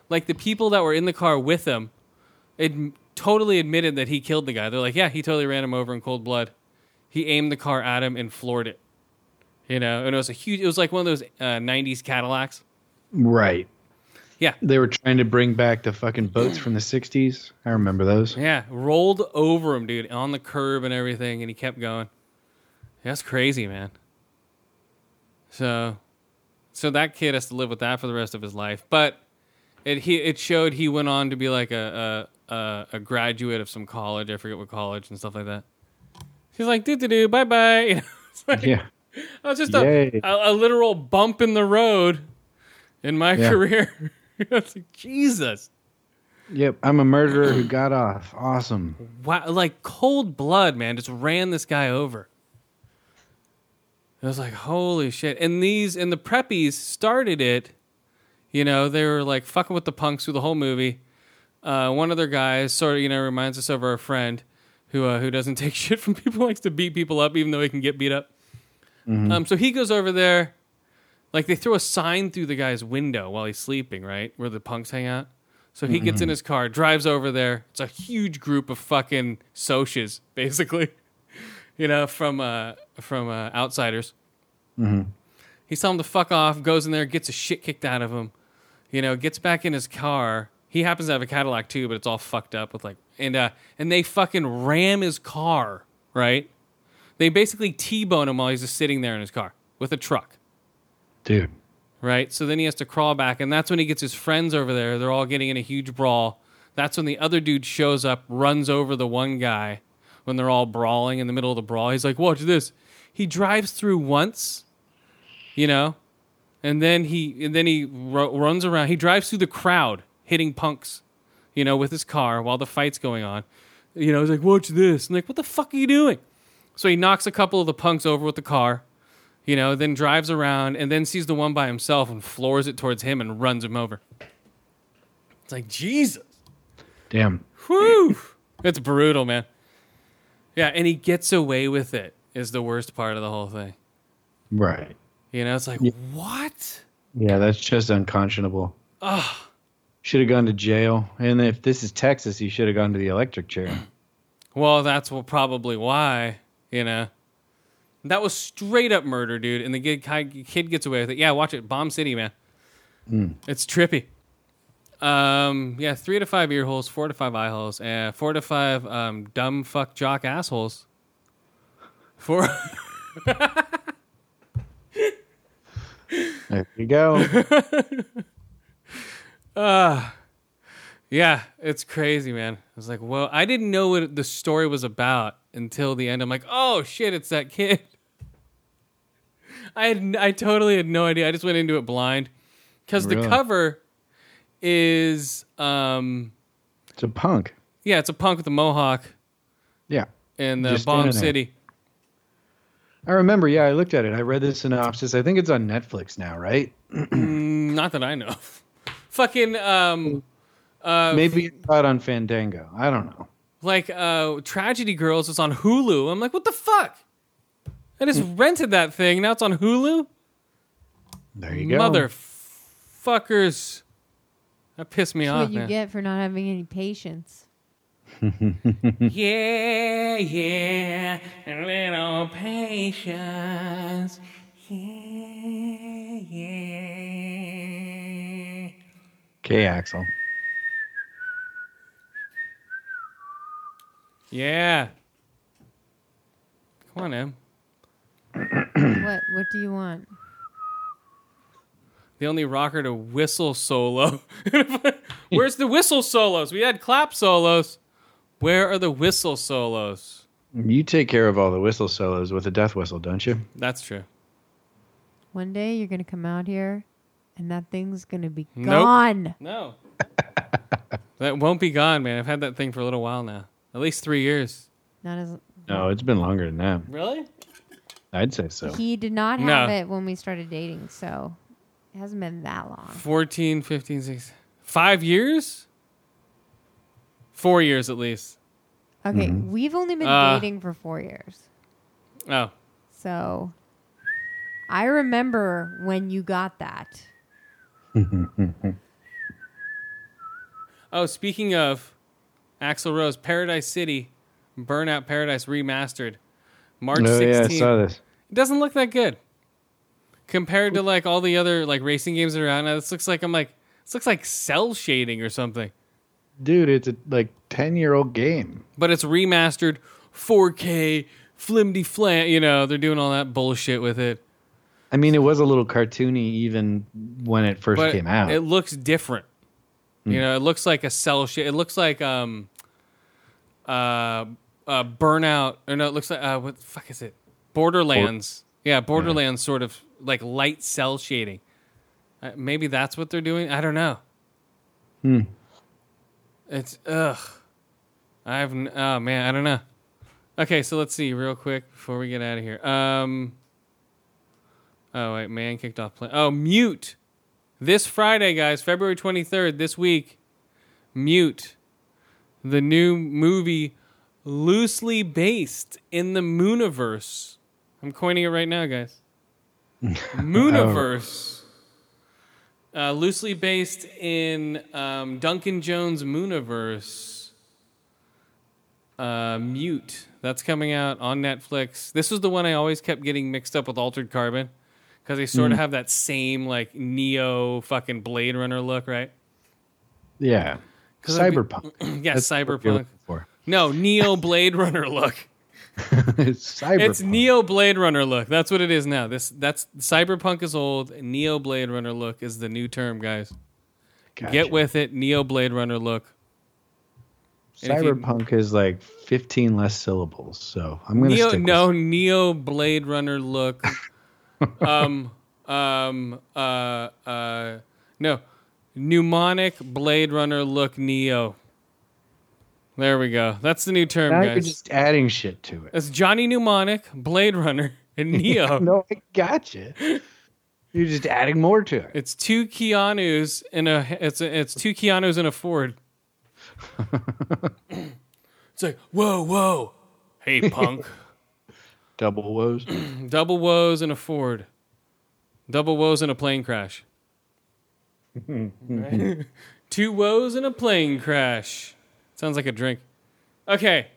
like the people that were in the car with him, it totally admitted that he killed the guy. They're like, yeah, he totally ran him over in cold blood. He aimed the car at him and floored it. You know, and it was a huge. It was like one of those uh, '90s Cadillacs. Right. Yeah. They were trying to bring back the fucking boats from the 60s. I remember those. Yeah, rolled over him, dude, on the curb and everything, and he kept going. That's crazy, man. So, so that kid has to live with that for the rest of his life. But it he it showed he went on to be like a a, a, a graduate of some college. I forget what college and stuff like that. He's like, doo doo doo, bye bye. [laughs] You know, like, Yeah. it was just a, a a literal bump in the road in my Yeah. career. [laughs] [laughs] it's like Jesus. Yep. I'm a murderer who got off. Awesome. wow, like cold blood, man, just ran this guy over. It was like, holy shit. And these, and the preppies started it, you know, they were like fucking with the punks through the whole movie. Uh, one of their guys sort of, you know, reminds us of our friend who, uh, who doesn't [laughs] take shit from people, likes to beat people up, even though he can get beat up. Um, so he goes over there, like they throw a sign through the guy's window while he's sleeping, right? Where the punks hang out. So he gets in his car, drives over there. It's a huge group of fucking socias, [laughs] basically. You know, from uh, from uh, outsiders. He's telling him to fuck off. Goes in there, gets a shit kicked out of him. You know, gets back in his car. He happens to have a Cadillac too, but it's all fucked up with like and uh and they fucking ram his car. Right? They basically t-bone him while he's just sitting there in his car with a truck Dude. right? So then he has to crawl back, and that's when he gets his friends over there. They're all getting in a huge brawl. That's when the other dude shows up, runs over the one guy when they're all brawling in the middle of the brawl. He's like, "Watch this." He drives through once, you know, and then he and then he ru- runs around. He drives through the crowd, hitting punks, you know, with his car while the fight's going on. You know, he's like, "Watch this." I'm like, "What the fuck are you doing?" So he knocks a couple of the punks over with the car you know, then drives around and then sees the one by himself and floors it towards him and runs him over. It's like Jesus. Damn. Whew. It's brutal, man. Yeah, and he gets away with it is the worst part of the whole thing. Right. You know, it's like, what? Yeah, that's just unconscionable. Should have gone to jail. And if this is Texas, he should have gone to the electric chair. Well, that's probably why, you know. That was straight up murder, dude. And the kid, kid gets away with it. Yeah, watch it. Bomb City, man. It's trippy. Um, yeah, three to five ear holes, four to five eye holes, and four to five um, dumb fuck jock assholes. Four. [laughs] There you go. [laughs] Yeah, it's crazy, man. I was like, well, I didn't know what the story was about until the end. I'm like, oh shit, it's that kid. [laughs] I had, I totally had no idea. I just went into it blind because the cover is, um, It's a punk. yeah, it's a punk with a mohawk Yeah. in the Bomb. City. I remember. Yeah, I looked at it. I read the synopsis. I think it's on Netflix now, right? [clears throat] Mm, Not that I know. Fucking, um, uh, Maybe it's out on Fandango. I don't know. like uh Tragedy Girls was on Hulu. I'm like, what the fuck? I just Hmm. rented that thing. Now it's on Hulu. There you go. Motherfuckers. That pissed me That's off, what you man. get for not having any patience. [laughs] Yeah, yeah, a little patience. Yeah, yeah. Okay, Axel. Yeah. Come on, Em. what What do you want? The only rocker to whistle solo. [laughs] Where's the whistle solos? We had clap solos. Where are the whistle solos? You take care of all the whistle solos with a death whistle, don't you? That's true. One day you're gonna come out here, and that thing's gonna be Nope. gone. No. [laughs] that won't be gone, man. I've had that thing for a little while now. At least three years. Not as No, it's been longer than that. Really? I'd say so. he did not No. have it when we started dating, so it hasn't been that long. 14, 15, 16. Five years? Four years at least. Okay, we've only been Uh. dating for four years, Oh. so I remember when you got that. [laughs] Oh, speaking of Axl Rose, Paradise City, Burnout Paradise remastered, March Oh yeah, I 16th. saw this. It doesn't look that good compared to like all the other like racing games that are out now. This looks like I'm like this looks like cell shading or something, Dude, it's a like ten year old game. but it's remastered 4K, flimdy flam. You know they're doing all that bullshit with it, I mean, it was a little cartoony even when it first but came out. it looks different. You know, it looks like a cell shade. It looks like um, uh, uh, burnout. Or no, it looks like uh, what the fuck is it? Borderlands. yeah, Borderlands sort of like light cell shading. Uh, maybe that's what they're doing. I don't know. Hmm. It's ugh. I have n- oh man, I don't know. Okay, so let's see real quick before we get out of here. Um. Oh wait, man kicked off play. Oh, mute. This Friday, guys, February twenty third, this week. Mute, the new movie, loosely based in the Mooniverse. I'm coining it right now, guys. [laughs] Mooniverse. Uh, loosely based in um, Duncan Jones' Mooniverse. Uh, Mute. That's coming out on Netflix. This was the one I always kept getting mixed up with Altered Carbon because they sort of mm. have that same like Neo fucking Blade Runner look, right? Yeah, it'd be- cyberpunk. [clears throat] yeah, That's cyberpunk. No, Neo Blade Runner look. [laughs] it's cyberpunk. It's Neo Blade Runner look. That's what it is now. This that's Cyberpunk is old. Neo Blade Runner look is the new term, guys. Gotcha. Get with it. Neo Blade Runner look. if you- Cyberpunk is like 15 less syllables, so I'm gonna Neo stick no Neo Blade Runner look. Um um uh uh no mnemonic Blade Runner look Neo. There we go. That's the new term, Now you're just adding shit to it. It's Johnny Mnemonic, Blade Runner, and [laughs] Neo. no, I gotcha. You're just adding more to it. It's two Keanu's in a it's a, it's two Keanu's in a Ford. [laughs] it's like whoa whoa, hey punk, [laughs] Double woes. [clears throat] double woes in a Ford, double woes in a plane crash. Right? [laughs] [laughs] Two woes in a plane crash. Sounds like a drink. Okay.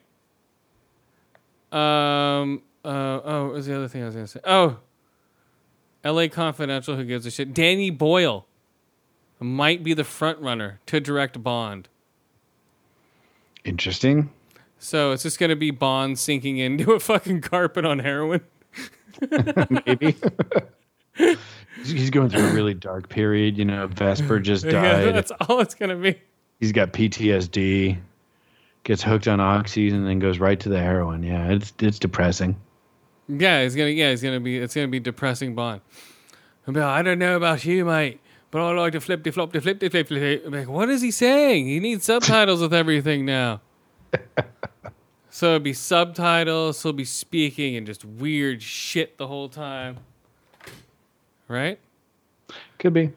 Um. Uh. Oh, what was the other thing I was gonna say? Oh. L.A. Confidential. Who gives a shit? Danny Boyle might be the front runner to direct Bond. Interesting. So it's just gonna be Bond sinking into a fucking carpet on heroin. [laughs] Maybe. He's- [laughs] He's going through a really dark period. You know, Vesper just Yeah, died. that's all it's gonna be. He's got PTSD. Gets hooked on oxys and then goes right to the heroin. Yeah, it's it's depressing. Yeah, he's gonna. Yeah, he's gonna be. It's gonna be depressing Bond. I'll be like, I don't know about you, mate, but I like to flip, de flop, de flip, de flip, de flip. I'm like, what is he saying? He needs subtitles with everything now. [laughs] so it'd be subtitles. so He'll be speaking and just weird shit the whole time. Right? Could be.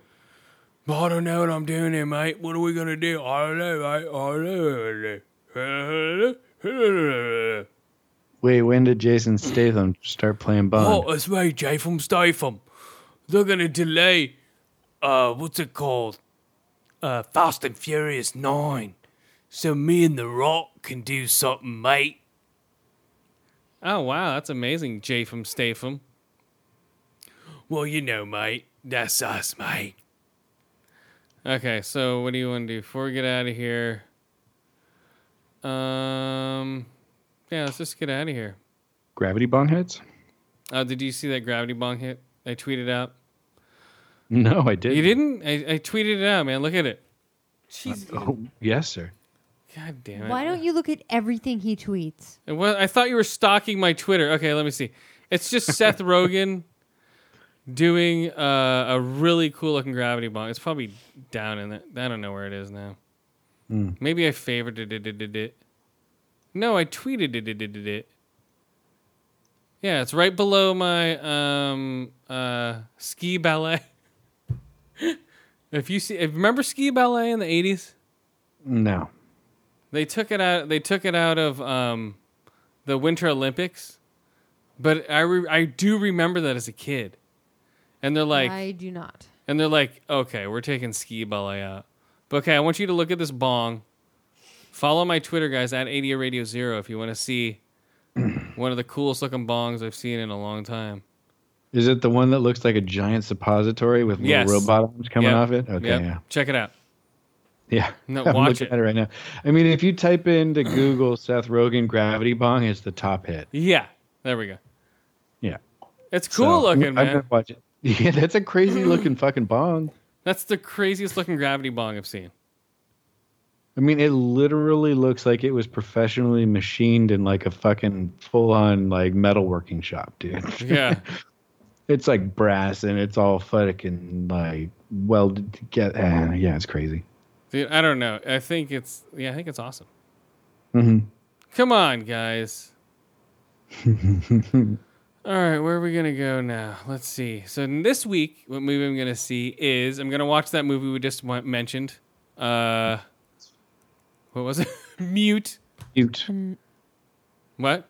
I don't know what I'm doing here, mate. What are we gonna do? I don't know, mate. I don't know. Wait, when did Jason Statham start playing Bond? Oh, it's me, Jay from Statham. They're gonna delay, uh, what's it called? Uh, Fast and Furious 9. So me and The Rock can do something, mate. Oh, wow, that's amazing, Jay from Statham. Well, you know, mate. That's us, mate. Okay, so what do you want to do before we get out of here? Um, yeah, let's just get out of here. Gravity bong heads? Oh, did you see that gravity bong hit? I tweeted out. No, I didn't. You didn't? I, I tweeted it out, man. Look at it. Jeez. Oh, yes, sir. God damn it. Why don't you look at everything he tweets? It was, I thought you were stalking my Twitter. Okay, let me see. It's just [laughs] Seth Rogen doing uh, a really cool looking gravity bong. It's probably down in it. I don't know where it is now. Maybe I favorited it, it, it, it. No, I tweeted it, it, it, it. Yeah, it's right below my um uh ski ballet. [laughs] if you see, if, remember ski ballet in the eighties? No. They took it out. They took it out of um, the Winter Olympics, but I re- I do remember that as a kid, and they're like, I do not. and they're like, okay, we're taking ski ballet out. But okay, I want you to look at this bong. Follow my Twitter, guys, at ADA Radio Zero if you want to see [clears throat] one of the coolest looking bongs I've seen in a long time. Is it the one that looks like a giant suppository with little Yes. robot arms coming Yep. off it? Okay, Yep. yeah. Check it out. Yeah. [laughs] No, I'm watch it. at it right now. I mean, if you type into Google Seth Rogen gravity bong, it's the top hit. Yeah, there we go. Yeah. It's cool So, looking, I'm man. gonna watch it. Yeah, that's a crazy looking [clears throat] fucking bong. That's the craziest looking gravity bong I've seen. I mean, it literally looks like it was professionally machined in like a fucking full on like metalworking shop, dude. [laughs] Yeah. it's like brass and it's all fucking like welded together. Uh, yeah, it's crazy. Dude, I don't know. I think it's yeah, I think it's awesome. hmm Come on, guys. [laughs] All right, where are we gonna go now? Let's see. So this week, what movie I'm gonna see is I'm gonna watch that movie we just wa- mentioned. Uh, what was it? [laughs] Mute. Mute. What?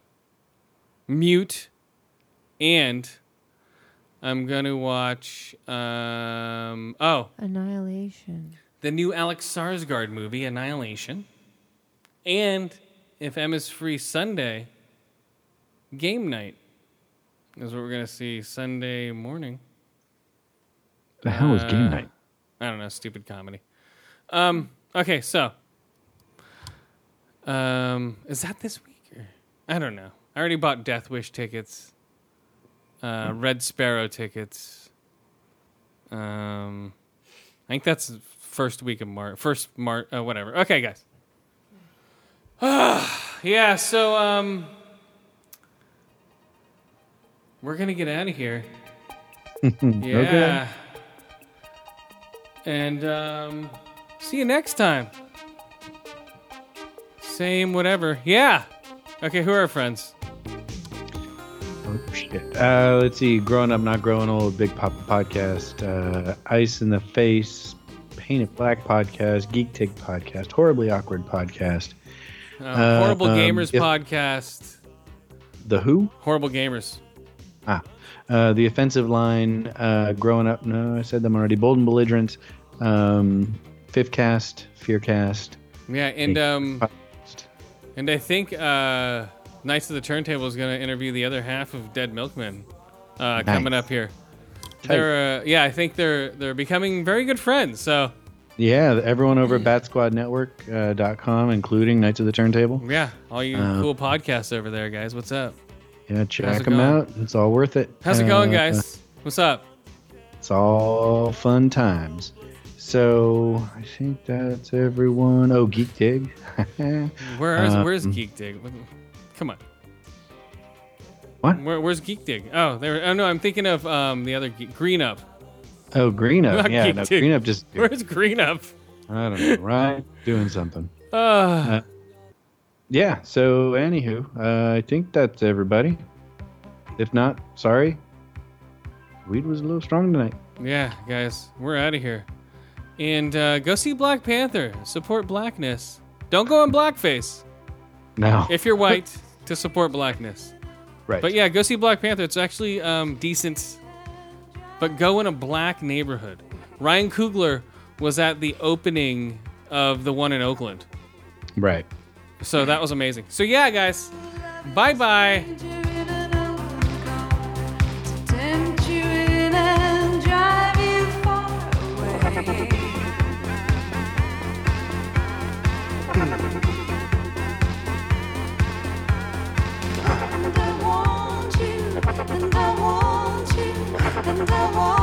Mute. And I'm gonna watch. Um. Oh, Annihilation. The new Alex Sarsgaard movie, Annihilation. And if Emma's free Sunday, game night is what we're gonna see Sunday morning. The hell is game Uh, night? I don't know, stupid comedy. Um. Okay, so. Um. Is that this week? Or? I don't know. I already bought Death Wish tickets. Uh, Red Sparrow tickets. Um, I think that's first week of March. First March. Uh, whatever. Okay, guys. yeah. So um, we're gonna get out of here. [laughs] Yeah. Okay. And um, see you next time. Same whatever. Yeah. Okay, who are our friends? Oh shit. Uh, let's see. Growing up, not growing old. Big Papa podcast. Uh, Ice in the face. Paint It Black podcast. Geek Tig podcast. Horribly awkward podcast. Uh, Uh, Horrible um, Gamers if- podcast. The Who. Horrible Gamers. Ah, uh, the offensive line. Uh, growing up, no, I said them already. Bold and belligerent. Um, Fifth cast, Fear cast. Yeah, and um, and I think uh, Knights of the Turntable is going to interview the other half of Dead Milkmen uh, coming up here. They're uh, yeah, I think they're they're becoming very good friends. So Yeah, everyone over at BatsquadNetwork.com, uh, dot com, including Knights of the Turntable. yeah, all you Uh, cool podcasts over there, guys. What's up? Yeah, check them going? out. It's all worth it. How's it going, Uh, guys? What's up? It's all fun times. So I think that's everyone. Oh, Geek Dig. [laughs] Where is Uh, where's Geek Dig? Come on. What? Where, where's Geek Dig? Oh, there. Oh no, I'm thinking of um the other Geek, Green Up. oh, Green Up. [laughs] Not Yeah, Geek no, Dig. Green Up just. [laughs] Where's Green Up? I don't know. Right? [laughs] Doing something. Uh, Yeah. So, anywho, uh, I think that's everybody. If not, sorry. Weed was a little strong tonight. yeah, guys, we're out of here. And uh, go see Black Panther. Support blackness. Don't go in blackface No. if you're white to support blackness. Right. But yeah, go see Black Panther. It's actually um, decent. But go in a black neighborhood. Ryan Coogler was at the opening of the one in Oakland. Right. So that was amazing. So yeah, guys. Bye bye. and go on.